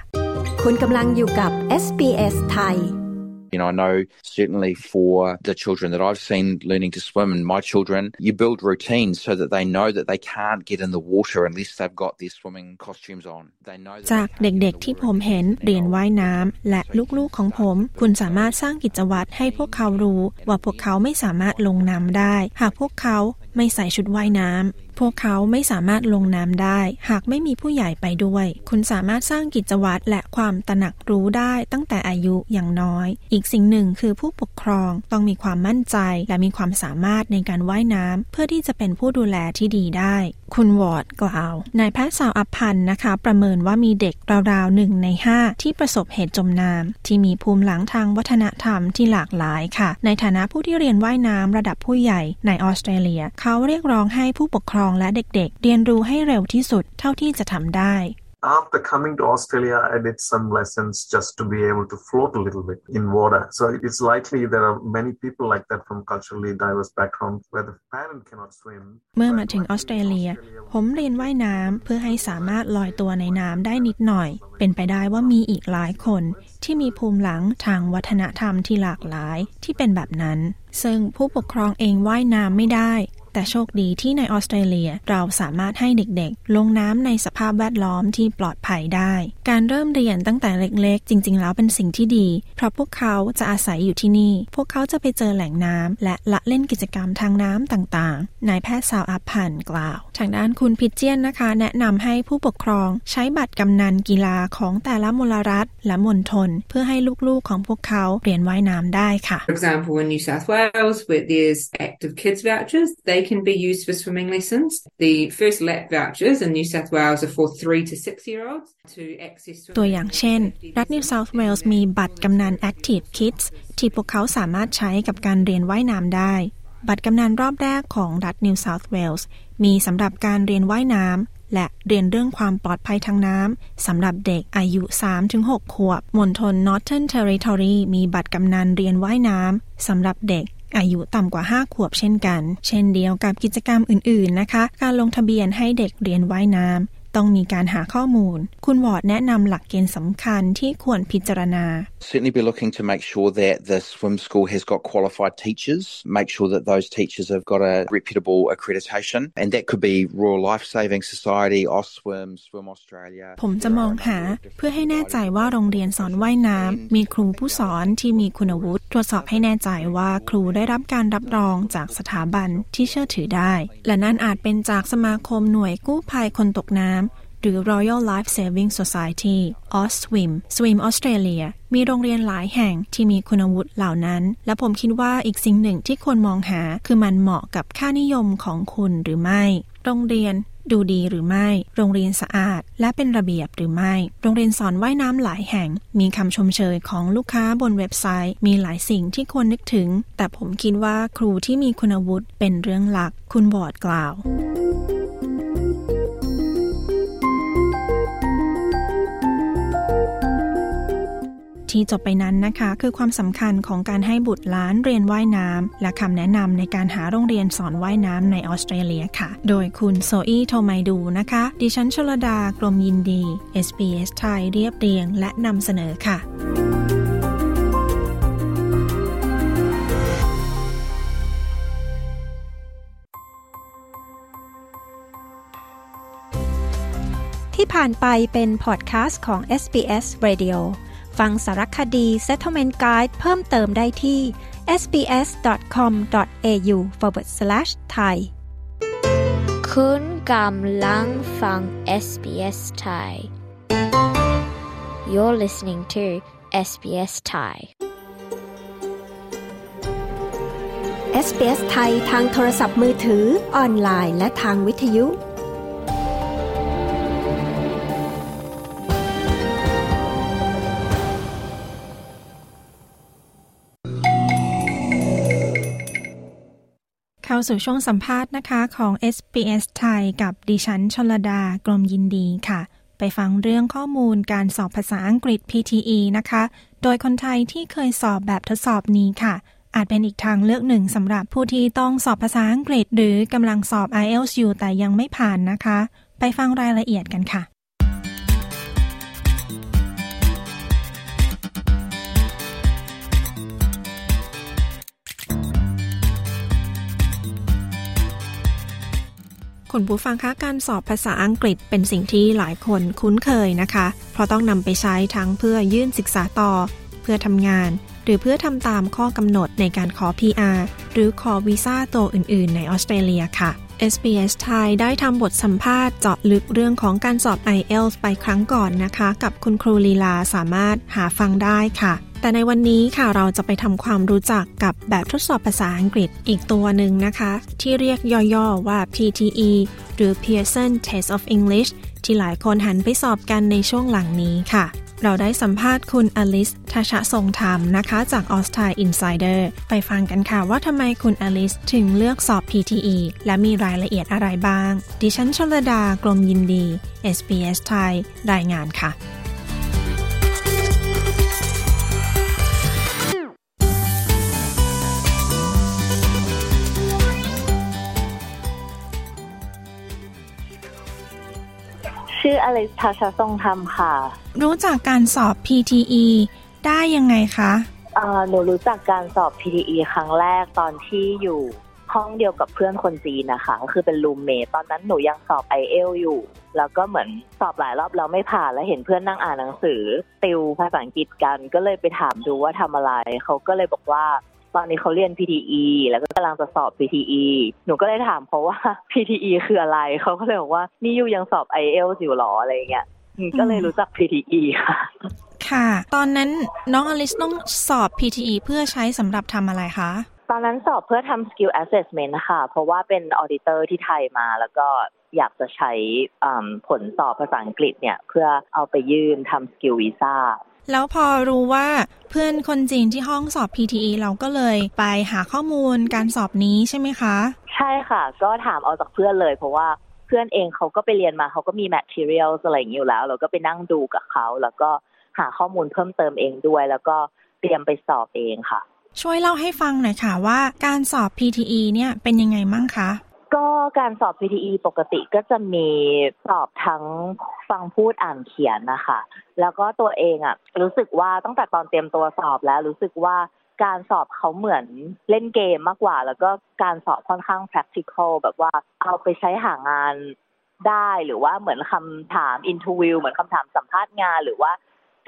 คุณกำลังอยู่กับ SBS ไทย You know, I know certainly for the children that I've seen learning to swim and my children, you build routines so that they know that they can't get in the water unless they've got their swimming costumes on. They know จากเด็กๆที่ผมเห็นเรียนว่ายน้ำและลูกๆของผม คุณสามารถสร้างกิจวัตรให้พวกเขารู้ ว่าพวกเขาไม่สามารถลงน้ำได้ หากพวกเขาไม่ใส่ชุดว่ายน้ำ พวกเขาไม่สามารถลงน้ำได้ หากไม่มีผู้ใหญ่ไปด้วย คุณสามารถสร้างกิจวัตรและความตระหนักรู้ได้ตั้งแต่อายุอย่างน้อย อีกสิ่งหนึ่งคือผู้ปกครองต้องมีความมั่นใจและมีความสามารถในการว่ายน้ำเพื่อที่จะเป็นผู้ดูแลที่ดีได้ คุณวอร์ดกล่าวนายแพทย์สาวอัพพันธ์นะคะ ประเมินว่ามีเด็กราวๆหนึ่งใน 5 ที่ประสบเหตุจมน้ำที่มีภูมิหลังทางวัฒนธรรมที่หลากหลายค่ะ ในฐานะผู้ที่เรียนว่ายน้ำระดับผู้ใหญ่ในออสเตรเลีย เขาเรียกร้องให้ผู้ปกครองและเด็กๆ เรียนรู้ให้เร็วที่สุดเท่าที่จะทำได้ After coming to Australia, I did some lessons just to be able to float a little bit in water. So it's likely there are many people like that from culturally diverse backgrounds where the parent cannot swim. เมื่อมาถึงออสเตรเลีย ผมเรียนว่ายน้ำเพื่อให้สามารถลอยตัวในน้ำได้นิดหน่อย เป็นไปได้ว่ามีอีกหลายคนที่มีภูมิหลังทางวัฒนธรรมที่หลากหลายที่เป็นแบบนั้น ซึ่งผู้ปกครองเองว่ายน้ำไม่ได้ แต่โชคดีที่ในออสเตรเลียเราสามารถให้เด็กๆ ลงน้ำในสภาพแวดล้อมที่ปลอดภัยได้ การเริ่มเรียนตั้งแต่เล็กๆ จริง ๆ แล้วเป็นสิ่งที่ดี เพราะพวกเขาจะอาศัยอยู่ที่นี่ พวกเขาจะไปเจอแหล่งน้ำและละเล่นกิจกรรมทางน้ำต่างๆ นายแพทย์สาวอัพพันธ์กล่าว ทางด้านคุณพิเจียนนะคะ แนะนำให้ผู้ปกครองใช้บัตรกำนันกีฬาของแต่ละมลรัฐและมณฑลเพื่อให้ลูกๆของพวกเขาเรียนว่ายน้ำได้ค่ะ For example, in New South Wales, where there's active kids vouchers, they can be used for swimming lessons. The first lap vouchers in New South Wales are for three to six year olds to access ตัวอย่างเช่น รัฐ New South Wales มีบัตรกำนัน Active Kids ที่พวกเขาสามารถใช้กับการเรียนว่ายน้ำได้ บัตรกำนันรอบแรกของรัฐ New South Wales มีสำหรับการเรียนว่ายน้ำและเรียนเรื่องความปลอดภัยทางน้ำสำหรับเด็กอายุ 3-6 ขวบมณฑล Northern Territory มีบัตรกำนันเรียนว่ายน้ำสำหรับเด็ก อายุต่ำกว่า 5 ขวบเช่นกัน เช่นเดียวกับกิจกรรมอื่นๆนะคะ การลงทะเบียนให้เด็กเรียนว่ายน้ำ ต้องมีการหาข้อมูล คุณวอร์ดแนะนำหลักเกณฑ์สำคัญที่ควรพิจารณา Certainly be looking to make sure that the swim school has got qualified teachers, make sure that those teachers have got a reputable accreditation, and that could be Royal Life Saving Society, OSWIM, Swim Australia. ผมจะมองหาเพื่อให้แน่ใจว่าโรงเรียนสอนว่ายน้ำมีครูผู้สอนที่มีคุณวุฒิตรวจสอบให้แน่ใจว่าครูได้รับการรับรองจากสถาบันที่เชื่อถือได้ และนั่นอาจเป็นจากสมาคมหน่วยกู้ภัยคนตกน้ำ หรือ Royal Life Saving Society OSWIM Swim Australia มีโรงเรียนหลายแห่งที่มีคุณวุฒิเหล่านั้น และผมคิดว่าอีกสิ่งหนึ่งที่ควรมองหาคือมันเหมาะกับค่านิยมของคุณหรือไม่ โรงเรียนดูดีหรือไม่ โรงเรียนสะอาด และเป็นระเบียบหรือไม่ โรงเรียนสอนว่ายน้ำหลายแห่ง มีคำชมเชยของลูกค้าบนเว็บไซต์ มีหลายสิ่งที่ควรนึกถึง แต่ผมคิดว่าครูที่มีคุณวุฒิเป็นเรื่องหลัก คุณบอร์ดกล่าว ที่จบไปนั้นนะคะ คือความสำคัญของการให้บุตรล้านเรียนว่ายน้ำและคำแนะนำในการหาโรงเรียนสอนว่ายน้ำในออสเตรเลียค่ะ โดยคุณโซอี้โทไมดูนะคะ ดิฉันชลดากรมยินดี SBS ไทยเรียบเรียง และนำเสนอค่ะที่ผ่านไปเป็นพอดแคสต์ของ SBS Radio ฟังสารคดี Settlement Guide เพิ่มเติมได้ที่ sbs.com.au forward slash thai คุณกำลังฟัง SBS Thai You're listening to SBS Thai SBS ไทยทางโทรศัพท์มือถือ ออนไลน์ และทางวิทยุ สู่ช่วงสัมภาษณ์นะคะของ SBS ไทยกับดิฉันชลดากรมยินดีค่ะ ไปฟังเรื่องข้อมูลการสอบภาษาอังกฤษ PTE นะคะ โดยคนไทยที่เคยสอบแบบทดสอบนี้ค่ะ อาจเป็นอีกทางเลือกหนึ่งสำหรับผู้ที่ต้องสอบภาษาอังกฤษ หรือกำลังสอบ IELTS อยู่แต่ยังไม่ผ่านนะคะ ไปฟังรายละเอียดกันค่ะ คุณผู้ฟังคะการสอบภาษาอังกฤษเป็นสิ่งที่หลายคนคุ้นเคยนะคะ เพราะต้องนำไปใช้ทั้งเพื่อยื่นศึกษาต่อ เพื่อทำงาน หรือเพื่อทำตามข้อกำหนดในการขอ PR หรือขอวีซ่าตัวอื่น ๆ ในออสเตรเลียค่ะ SBS ไทยได้ทำบทสัมภาษณ์เจาะลึกเรื่องของการสอบ IELTS ไปครั้งก่อนนะคะ กับคุณครูลีลาสามารถหาฟังได้ค่ะ แต่ในวันนี้ค่ะเราจะไปทำความรู้จักกับแบบทดสอบภาษาอังกฤษอีกตัวหนึ่งนะคะ ที่เรียกย่อๆว่า PTE หรือ Pearson Test of English ที่หลายคนหันไปสอบกันในช่วงหลังนี้ค่ะ เราได้สัมภาษณ์คุณอลิสทัชะทรงธรรมนะคะ จาก AusThai Insider ไปฟังกันค่ะว่าทำไมคุณอลิสถึงเลือกสอบ PTE และมีรายละเอียดอะไรบ้าง ดิฉันชลดากรมยินดี SBS ไทยรายงานค่ะ ออลิสทาชาทรงธรรมค่ะ รู้จักการสอบ PTE ได้ยังไงคะหนูรู้จักการสอบ PTE ครั้งแรกตอนที่อยู่ห้องเดียวกับเพื่อนคนจีนนะคะคือเป็นรูมเมทตอนนั้นหนูยังสอบไอเอลอยู่ แล้วก็เหมือนสอบหลายรอบแล้วไม่ผ่านแล้วเห็นเพื่อนนั่งอ่านหนังสือ ติวภาษาอังกฤษกันก็เลยไปถามดูว่าทำอะไร เขาก็เลยบอกว่า ตอนนี้เขาเรียน PTE แล้วก็กำลังจะสอบ PTE หนูก็เลยถามเขาว่า PTE คืออะไร เขาก็เลยบอกว่านี่ยูยังสอบ IELTS อยู่หรออะไรเงี้ยก็เลยรู้จัก PTE ค่ะ ค่ะ ตอนนั้นน้องอลิสต้องสอบ PTE เพื่อใช้สำหรับทำอะไรคะ ตอนนั้นสอบเพื่อทำ skill assessment นะคะเพราะว่าเป็นออเดเตอร์ที่ไทยมาแล้วก็อยากจะใช้ผลสอบภาษาอังกฤษเนี่ย เพื่อเอาไปยื่นทำ skill visa แล้วพอรู้ว่าเพื่อนคนจีนที่ห้องสอบ PTE เราก็เลยไปหาข้อมูลการสอบนี้ใช่ไหมคะ ใช่ค่ะ ก็ถามเอาจากเพื่อนเลย เพราะว่าเพื่อนๆเองเขาก็ไปเรียนมาเขาก็มี material อะไรอย่างนี้อยู่แล้ว เราก็ไปนั่งดูกับเขา แล้วก็หาข้อมูลเพิ่มเติมเองด้วย แล้วก็เตรียมไปสอบเองค่ะ ช่วยเล่าให้ฟังหน่อยค่ะว่าการสอบ PTE เนี่ยเป็นยังไงมั่งคะ ก็การสอบ PTE ปกติก็จะมีสอบทั้งฟังพูดอ่านเขียนนะคะ แล้วก็ตัวเองอะรู้สึกว่าตั้งแต่ตอนเตรียมตัวสอบแล้วรู้สึกว่าการสอบเขาเหมือนเล่นเกมมากกว่า แล้วก็การสอบค่อนข้าง practical แบบว่าเอาไปใช้หางานได้หรือว่าเหมือนคำถาม interview เหมือนคำถามสัมภาษณ์งาน หรือว่า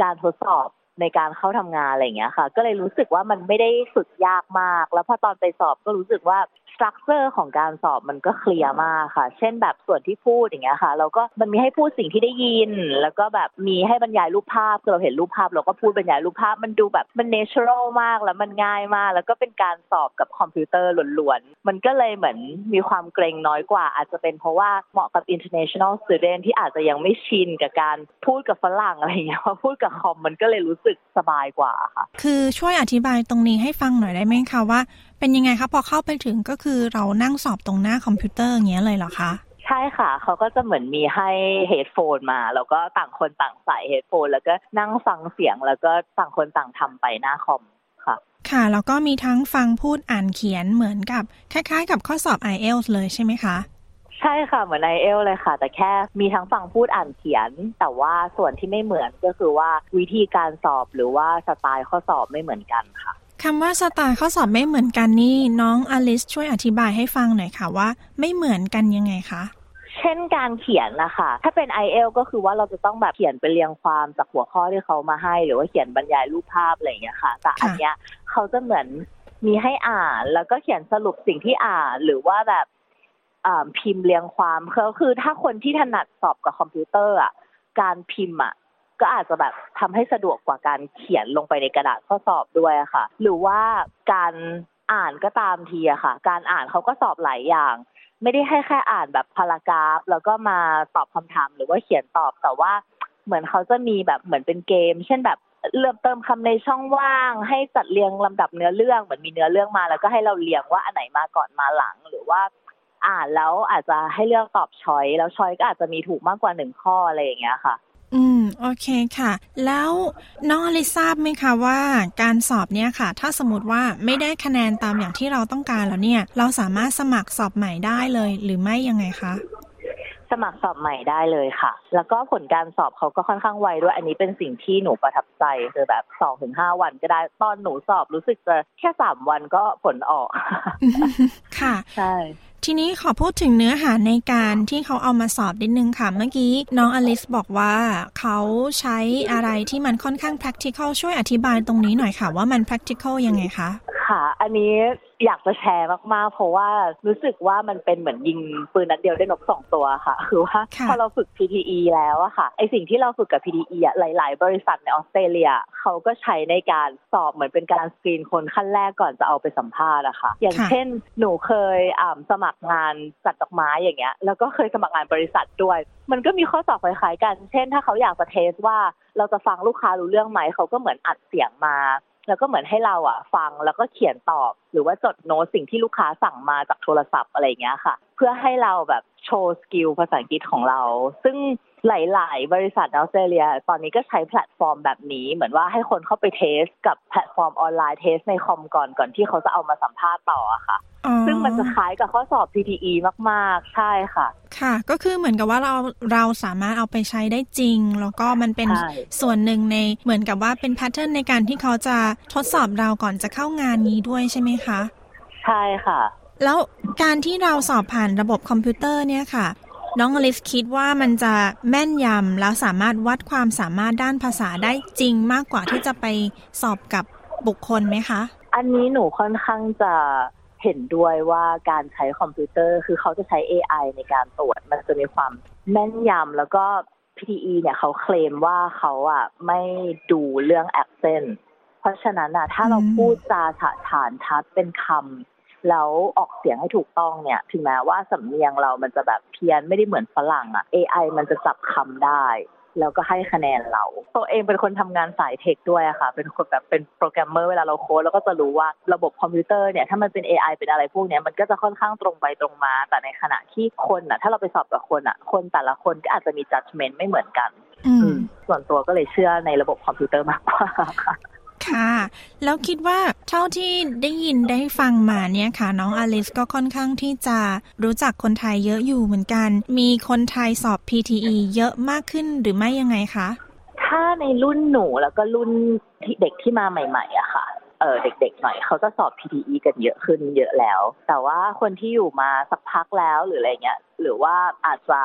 การทดสอบในการเข้าทำงานอะไรอย่างเงี้ยค่ะ ก็เลยรู้สึกว่ามันไม่ได้ฝึกยากมาก แล้วพอตอนไปสอบก็รู้สึกว่า สตรัคเจอร์ของการสอบมันก็เคลียร์มากค่ะ เช่นแบบส่วนที่พูดอย่างเงี้ยค่ะ เราก็มันมีให้พูดสิ่งที่ได้ยิน แล้วก็แบบมีให้บรรยายรูปภาพคือเราเห็นรูปภาพ เราก็พูดบรรยายรูปภาพมันดูแบบมัน natural มากแล้วมันง่ายมาก แล้วก็เป็นการสอบกับคอมพิวเตอร์ล้วนๆ มันก็เลยเหมือนมีความเกร็งน้อยกว่า อาจจะเป็นเพราะว่าเหมาะกับ international student ที่อาจจะยังไม่ชินกับการพูดกับฝรั่งอะไรอย่างเงี้ยพอพูดกับคอมมันก็เลยรู้สึกสบายกว่าค่ะ คือช่วยอธิบายตรงนี้ให้ฟังหน่อยได้ไหมคะว่า เป็นยังไงคะพอเข้าไปถึงก็คือเรานั่งสอบตรงหน้าคอมพิวเตอร์อย่างเงี้ยเลยเหรอคะใช่ค่ะ เขาก็จะเหมือนมีให้ headphone มา แล้วก็ต่างคนต่างใส่ headphone แล้วก็นั่งฟังเสียงแล้วก็ต่างคนต่างทำไปหน้าคอมค่ะ ค่ะ แล้วก็มีทั้งฟังพูดอ่านเขียนเหมือนกับ คล้ายๆ กับข้อสอบ IELTS เลยใช่ไหมคะใช่ค่ะ เหมือน IELTS เลยค่ะ แต่แค่มีทั้งฟังพูดอ่านเขียน แต่ว่าส่วนที่ไม่เหมือนก็คือว่าวิธีการสอบหรือว่าสไตล์ข้อสอบไม่เหมือนกันค่ะ คำว่าสไตล์ข้อสอบไม่เหมือนกันนี่น้องอลิสช่วยอธิบายให้ฟังหน่อยค่ะว่าไม่เหมือนกันยังไงคะเช่นการเขียนนะคะถ้าเป็น i อเอลก็คือว่าเราจะต้องแบบเขียนไปเรียงความจากหัวข้อที่เขามาให้ หรือว่าเขียนบรรยายรูปภาพอะไรอย่างเงี้ยค่ะ แต่อันเนี้ยเขาจะเหมือนมีให้อ่าน แล้วก็เขียนสรุปสิ่งที่อ่านหรือว่าแบบพิมพ์เรียงความคือคือถ้าคนที่ถนัดสอบกับคอมพิวเตอร์อะการพิมพ์อะ ก็อาจจะแบบทำให้สะดวกกว่าการเขียนลงไปในกระดาษข้อสอบด้วยค่ะ หรือว่าการอ่านก็ตามทีอะค่ะ การอ่านเขาก็สอบหลายอย่าง ไม่ได้ให้แค่อ่านแบบพารากราฟ แล้วก็มาตอบคำถามหรือว่าเขียนตอบแต่ว่าเหมือนเขาจะมีแบบเหมือนเป็นเกม เช่นแบบเริ่มเติมคำในช่องว่าง ให้จัดเรียงลำดับเนื้อเรื่องเหมือนมีเนื้อเรื่องมา แล้วก็ให้เราเรียงว่าอันไหนมาก่อนมาหลังหรือว่า อ่านแล้วอาจจะให้เลือกตอบช้อยแล้วช้อยก็อาจจะมีถูกมากกว่าหนึ่งข้ออะไรอย่างเงี้ยค่ะ อืม โอเคค่ะ แล้วน้องอลิทราบไหมคะว่าการสอบเนี่ยค่ะ ถ้าสมมติว่าไม่ได้คะแนนตามอย่างที่เราต้องการแล้วเนี่ย เราสามารถสมัครสอบใหม่ได้เลย หรือไม่ยังไงคะสมัครสอบใหม่ได้เลยค่ะ แล้วก็ผลการสอบเขาก็ค่อนข้างไวด้วย อันนี้เป็นสิ่งที่หนูประทับใจคือแบบสองถึงห้าวันก็ได้ ตอนหนูสอบรู้สึกจะแค่สามวันก็ผลออก ค่ะ ใช่ ทีนี้ขอพูดถึงเนื้อหาในการที่เขาเอามาสอบนิดนึงค่ะ เมื่อกี้น้องอลิสบอกว่าเขาใช้อะไรที่มันค่อนข้าง practical ช่วยอธิบายตรงนี้หน่อยค่ะ ว่ามัน practical ยังไงคะ ค่ะ อันนี้ อยากจะแชร์มากๆ เพราะว่ารู้สึกว่ามันเป็นเหมือนยิงปืนนัดเดียวได้นกสองตัวค่ะ คือว่าพอเราฝึก PTE แล้วอะค่ะไอสิ่งที่เราฝึกกับ PTE อะหลาย ๆ บริษัทในออสเตรเลียเขาก็ใช้ในการสอบเหมือนเป็นการสกรีนคนขั้นแรกก่อนจะเอาไปสัมภาษณ์อะค่ะ อย่างเช่น หนูเคยอ่าสมัครงานจัดดอกไม้อย่างเงี้ย แล้วก็เคยสมัครงานบริษัทด้วย มันก็มีข้อสอบคล้ายๆกัน เช่น ถ้าเขาอยากจะ test ว่าเราจะฟังลูกค้ารู้เรื่องไหมเขาก็เหมือนอัดเสียงมา แล้วก็เหมือนให้เราอะ ฟังแล้วก็เขียนตอบ หรือว่าจดโน้ตสิ่งที่ลูกค้าสั่งมาจากโทรศัพท์อะไรเงี้ยค่ะ เพื่อให้เราแบบโชว์ skill ภาษาอังกฤษของเรา ซึ่ง หลาย ๆ บริษัทในออสเตรเลีย ตอนนี้ก็ใช้แพลตฟอร์มแบบนี้เหมือนว่าให้คนเข้าไป test กับแพลตฟอร์มออนไลน์ test ในคอมก่อนก่อนที่เขาจะเอามาสัมภาษณ์ต่ออะค่ะ ซึ่งมันจะคล้ายกับข้อสอบ PTE มาก ๆ ใช่ค่ะ ค่ะ ก็คือเหมือนกับว่าเราเราสามารถเอาไปใช้ได้จริง แล้วก็มันเป็นใช่ส่วนหนึ่งในเหมือนกับว่าเป็น pattern ในการที่เขาจะทดสอบเราก่อนจะเข้างานนี้ด้วยใช่ไหมคะ ใช่ค่ะแล้วการที่เราสอบผ่านระบบคอมพิวเตอร์เนี่ยค่ะ น้องอลิสคิดว่ามันจะแม่นยำแล้วสามารถวัดความสามารถด้านภาษาได้จริงมากกว่าที่จะไปสอบกับบุคคลไหมคะ อันนี้หนูค่อนข้างจะเห็นด้วยว่าการใช้คอมพิวเตอร์ คือเขาจะใช้ AI ในการตรวจ มันจะมีความแม่นยำแล้วก็ PTE เนี่ยเขาเคลมว่าเขาอะไม่ดูเรื่อง accent เพราะฉะนั้นอะถ้าเราพูดจาฉะฉานชัดเป็นคำ แล้วออกเสียงให้ถูกต้องเนี่ย ถึงแม้ว่าสำเนียงเรามันจะแบบเพี้ยนไม่ได้เหมือนฝรั่งอะ AI มันจะจับคำได้ แล้วก็ให้คะแนนเรา ตัวเองเป็นคนทำงานสาย tech ด้วยอะค่ะ เป็นคนแบบเป็นโปรแกรมเมอร์เวลาเราโค้ดเราก็จะรู้ว่าระบบคอมพิวเตอร์เนี่ยถ้ามันเป็น AI เป็นอะไรพวกเนี้ยมันก็จะค่อนข้างตรงไปตรงมา แต่ในขณะที่คนอะถ้าเราไปสอบกับคนอะคนแต่ละคนก็อาจจะมี judgment ไม่เหมือนกันอืมส่วนตัวก็เลยเชื่อในระบบคอมพิวเตอร์มากกว่า ค่ะ แล้วคิดว่าเท่าที่ได้ยินได้ฟังมาเนี่ยค่ะ น้องอลิสก็ค่อนข้างที่จะรู้จักคนไทยเยอะอยู่เหมือนกัน มีคนไทยสอบ PTE เยอะมากขึ้นหรือไม่ยังไงคะถ้าในรุ่นหนูแล้วก็รุ่นเด็กที่มาใหม่ๆอะค่ะเออเด็กๆหน่อยเขาจะสอบ PTE กันเยอะขึ้นเยอะแล้ว แต่ว่าคนที่อยู่มาสักพักแล้วหรืออะไรเงี้ยหรือว่าอาจจะ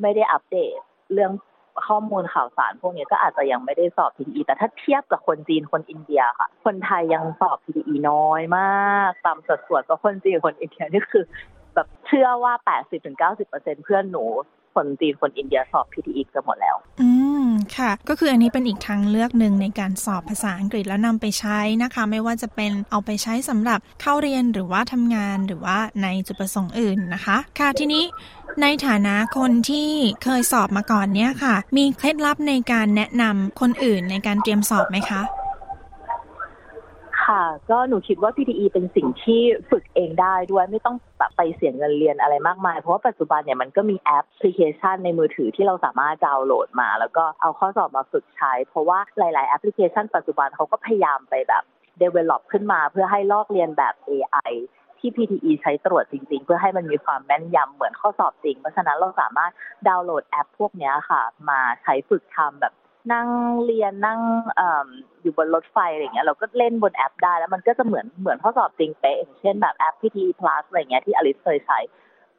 ไม่ได้อัปเดตเรื่อง ข้อมูลข่าวสาร พวกนี้ก็อาจจะยังไม่ได้สอบ PTE แต่ถ้าเทียบกับคนจีนคนอินเดียค่ะ คนไทยยังสอบ PTE น้อยมากตามสัดส่วนกับคนจีนคนอินเดียนี่คือ แบบเชื่อว่า 80-90%เพื่อนหนู คนจีนคนอินเดียสอบ PTE กันหมดแล้ว อืมค่ะ ก็คืออันนี้เป็นอีกทางเลือกหนึ่งในการสอบภาษาอังกฤษแล้วนำไปใช้นะคะ ไม่ว่าจะเป็นเอาไปใช้สำหรับเข้าเรียนหรือว่าทำงานหรือว่าในจุดประสงค์อื่นนะคะ ค่ะทีนี้ในฐานะคนที่เคยสอบมาก่อนเนี่ยค่ะ มีเคล็ดลับในการแนะนำคนอื่นในการเตรียมสอบไหมคะ ค่ะ ก็หนูคิดว่า PTE เป็นสิ่งที่ฝึกเองได้ด้วยไม่ต้องแบบไปเสียเงินเรียนอะไรมากมาย เพราะว่าปัจจุบันเนี่ยมันก็มีแอปพลิเคชันในมือถือที่เราสามารถดาวน์โหลดมา แล้วก็เอาข้อสอบมาฝึกใช้ เพราะว่าหลาย ๆ แอปพลิเคชันปัจจุบันเขาก็พยายามไปแบบ develop ขึ้นมาเพื่อให้ลอกเรียนแบบ AI ที่ PTE ใช้ตรวจจริง ๆ เพื่อให้มันมีความแม่นยำเหมือนข้อสอบจริง เพราะฉะนั้นเราสามารถดาวน์โหลดแอปพวกนี้ค่ะ มาใช้ฝึกทำแบบ นั่งเรียนนั่งเอมอยู่บนรถไฟอะไรเงี้ยเราก็เล่นบนแอปได้แล้วมันก็จะเหมือนเหมือนข้อสอบจริงเป๊ะอย่างเช่นแบบแอป PTE Plus อะไรเงี้ยที่อลิสเคยใช้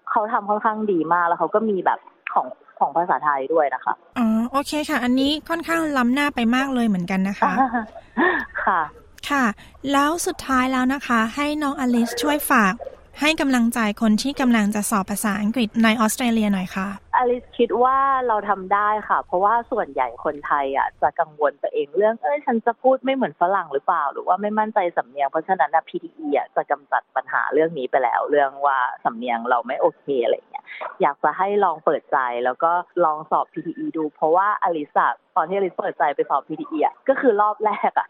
เขาทำค่อนข้างดีมากแล้วเขาก็มีแบบของของภาษาไทยด้วยนะคะ อ๋อ โอเคค่ะ อันนี้ค่อนข้างล้ำหน้าไปมากเลยเหมือนกันนะคะ ค่ะ ค่ะ แล้วสุดท้ายแล้วนะคะ ให้น้องอลิสช่วยฝาก ให้กำลังใจคนที่กำลังจะสอบภาษาอังกฤษในออสเตรเลียหน่อยค่ะอลิสคิดว่าเราทำได้ค่ะ เพราะว่าส่วนใหญ่คนไทยอะจะกังวลตัวเองเรื่องเอ้ยฉันจะพูดไม่เหมือนฝรั่งหรือเปล่า หรือว่าไม่มั่นใจสำเนียงเพราะฉะนั้นนะ PTE อะจะกำจัดปัญหาเรื่องนี้ไปแล้ว เรื่องว่าสำเนียงเราไม่โอเคอะไรเงี้ยอยากจะให้ลองเปิดใจแล้วก็ลองสอบ PTE ดู เพราะว่าอลิสอะตอนที่อลิสเปิดใจไปสอบ PTE อะก็คือรอบแรกอะ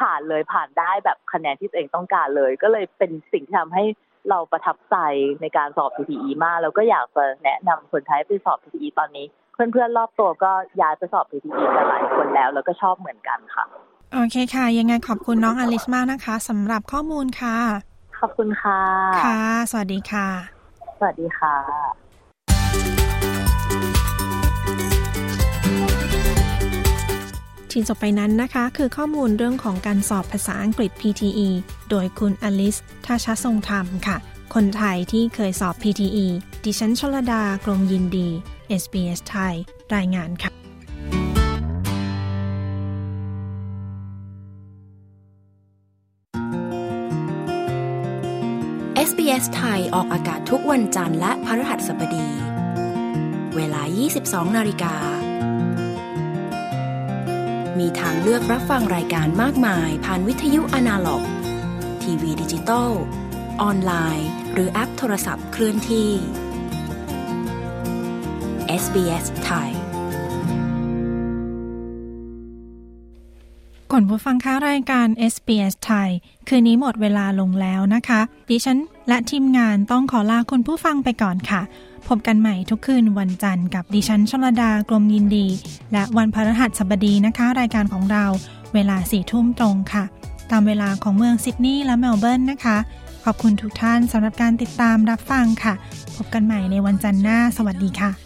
ผ่านเลยผ่านได้แบบคะแนนที่ตัวเองต้องการเลย ก็เลยเป็นสิ่งที่ทำให้ เราประทับใจในการสอบ PTE มากแล้วก็อยากจะแนะนำคนไทยไปสอบ PTE ตอนนี้ เพื่อนๆรอบตัวก็ย้ายไปสอบ PTE กันหลายคนแล้ว แล้วก็ชอบเหมือนกันค่ะโอเคค่ะ ยังไงขอบคุณน้องอลิสมากนะคะสำหรับข้อมูลค่ะ ขอบคุณค่ะ ค่ะ สวัสดีค่ะ สวัสดีค่ะ ที่จบไปนั้นนะคะ คือข้อมูลเรื่องของการสอบภาษาอังกฤษ PTE โดยคุณอลิสทาชทรงธรรมค่ะ คนไทยที่เคยสอบ PTE ดิฉันชลดากรมยินดี SBS ไทย รายงานค่ะ SBS ไทยออกอากาศทุกวันจันทร์และพฤหัสบดี เวลา 22 นาฬิกา มีทางเลือกรับฟังรายการมากมาย ผ่านวิทยุอนาล็อก ทีวีดิจิตอลออนไลน์ หรือแอปโทรศัพท์เคลื่อนที่ SBS ไทยก่อนผู้ฟังค้ารายการ SBS ไทย คืนนี้หมดเวลาลงแล้วนะคะ ดิฉันและทีมงานต้องขอลาคุณผู้ฟังไปก่อนค่ะ พบกันใหม่ทุกคืนวันจันทร์กับดิฉันชลดากรมยินดี และวันพฤหัสบดีนะคะ รายการของเราเวลาสี่ทุ่มตรงค่ะ ตามเวลาของเมืองซิดนีย์และเมลเบิร์นนะคะ ขอบคุณทุกท่านสำหรับการติดตามรับฟังค่ะ พบกันใหม่ในวันจันทร์หน้า สวัสดีค่ะ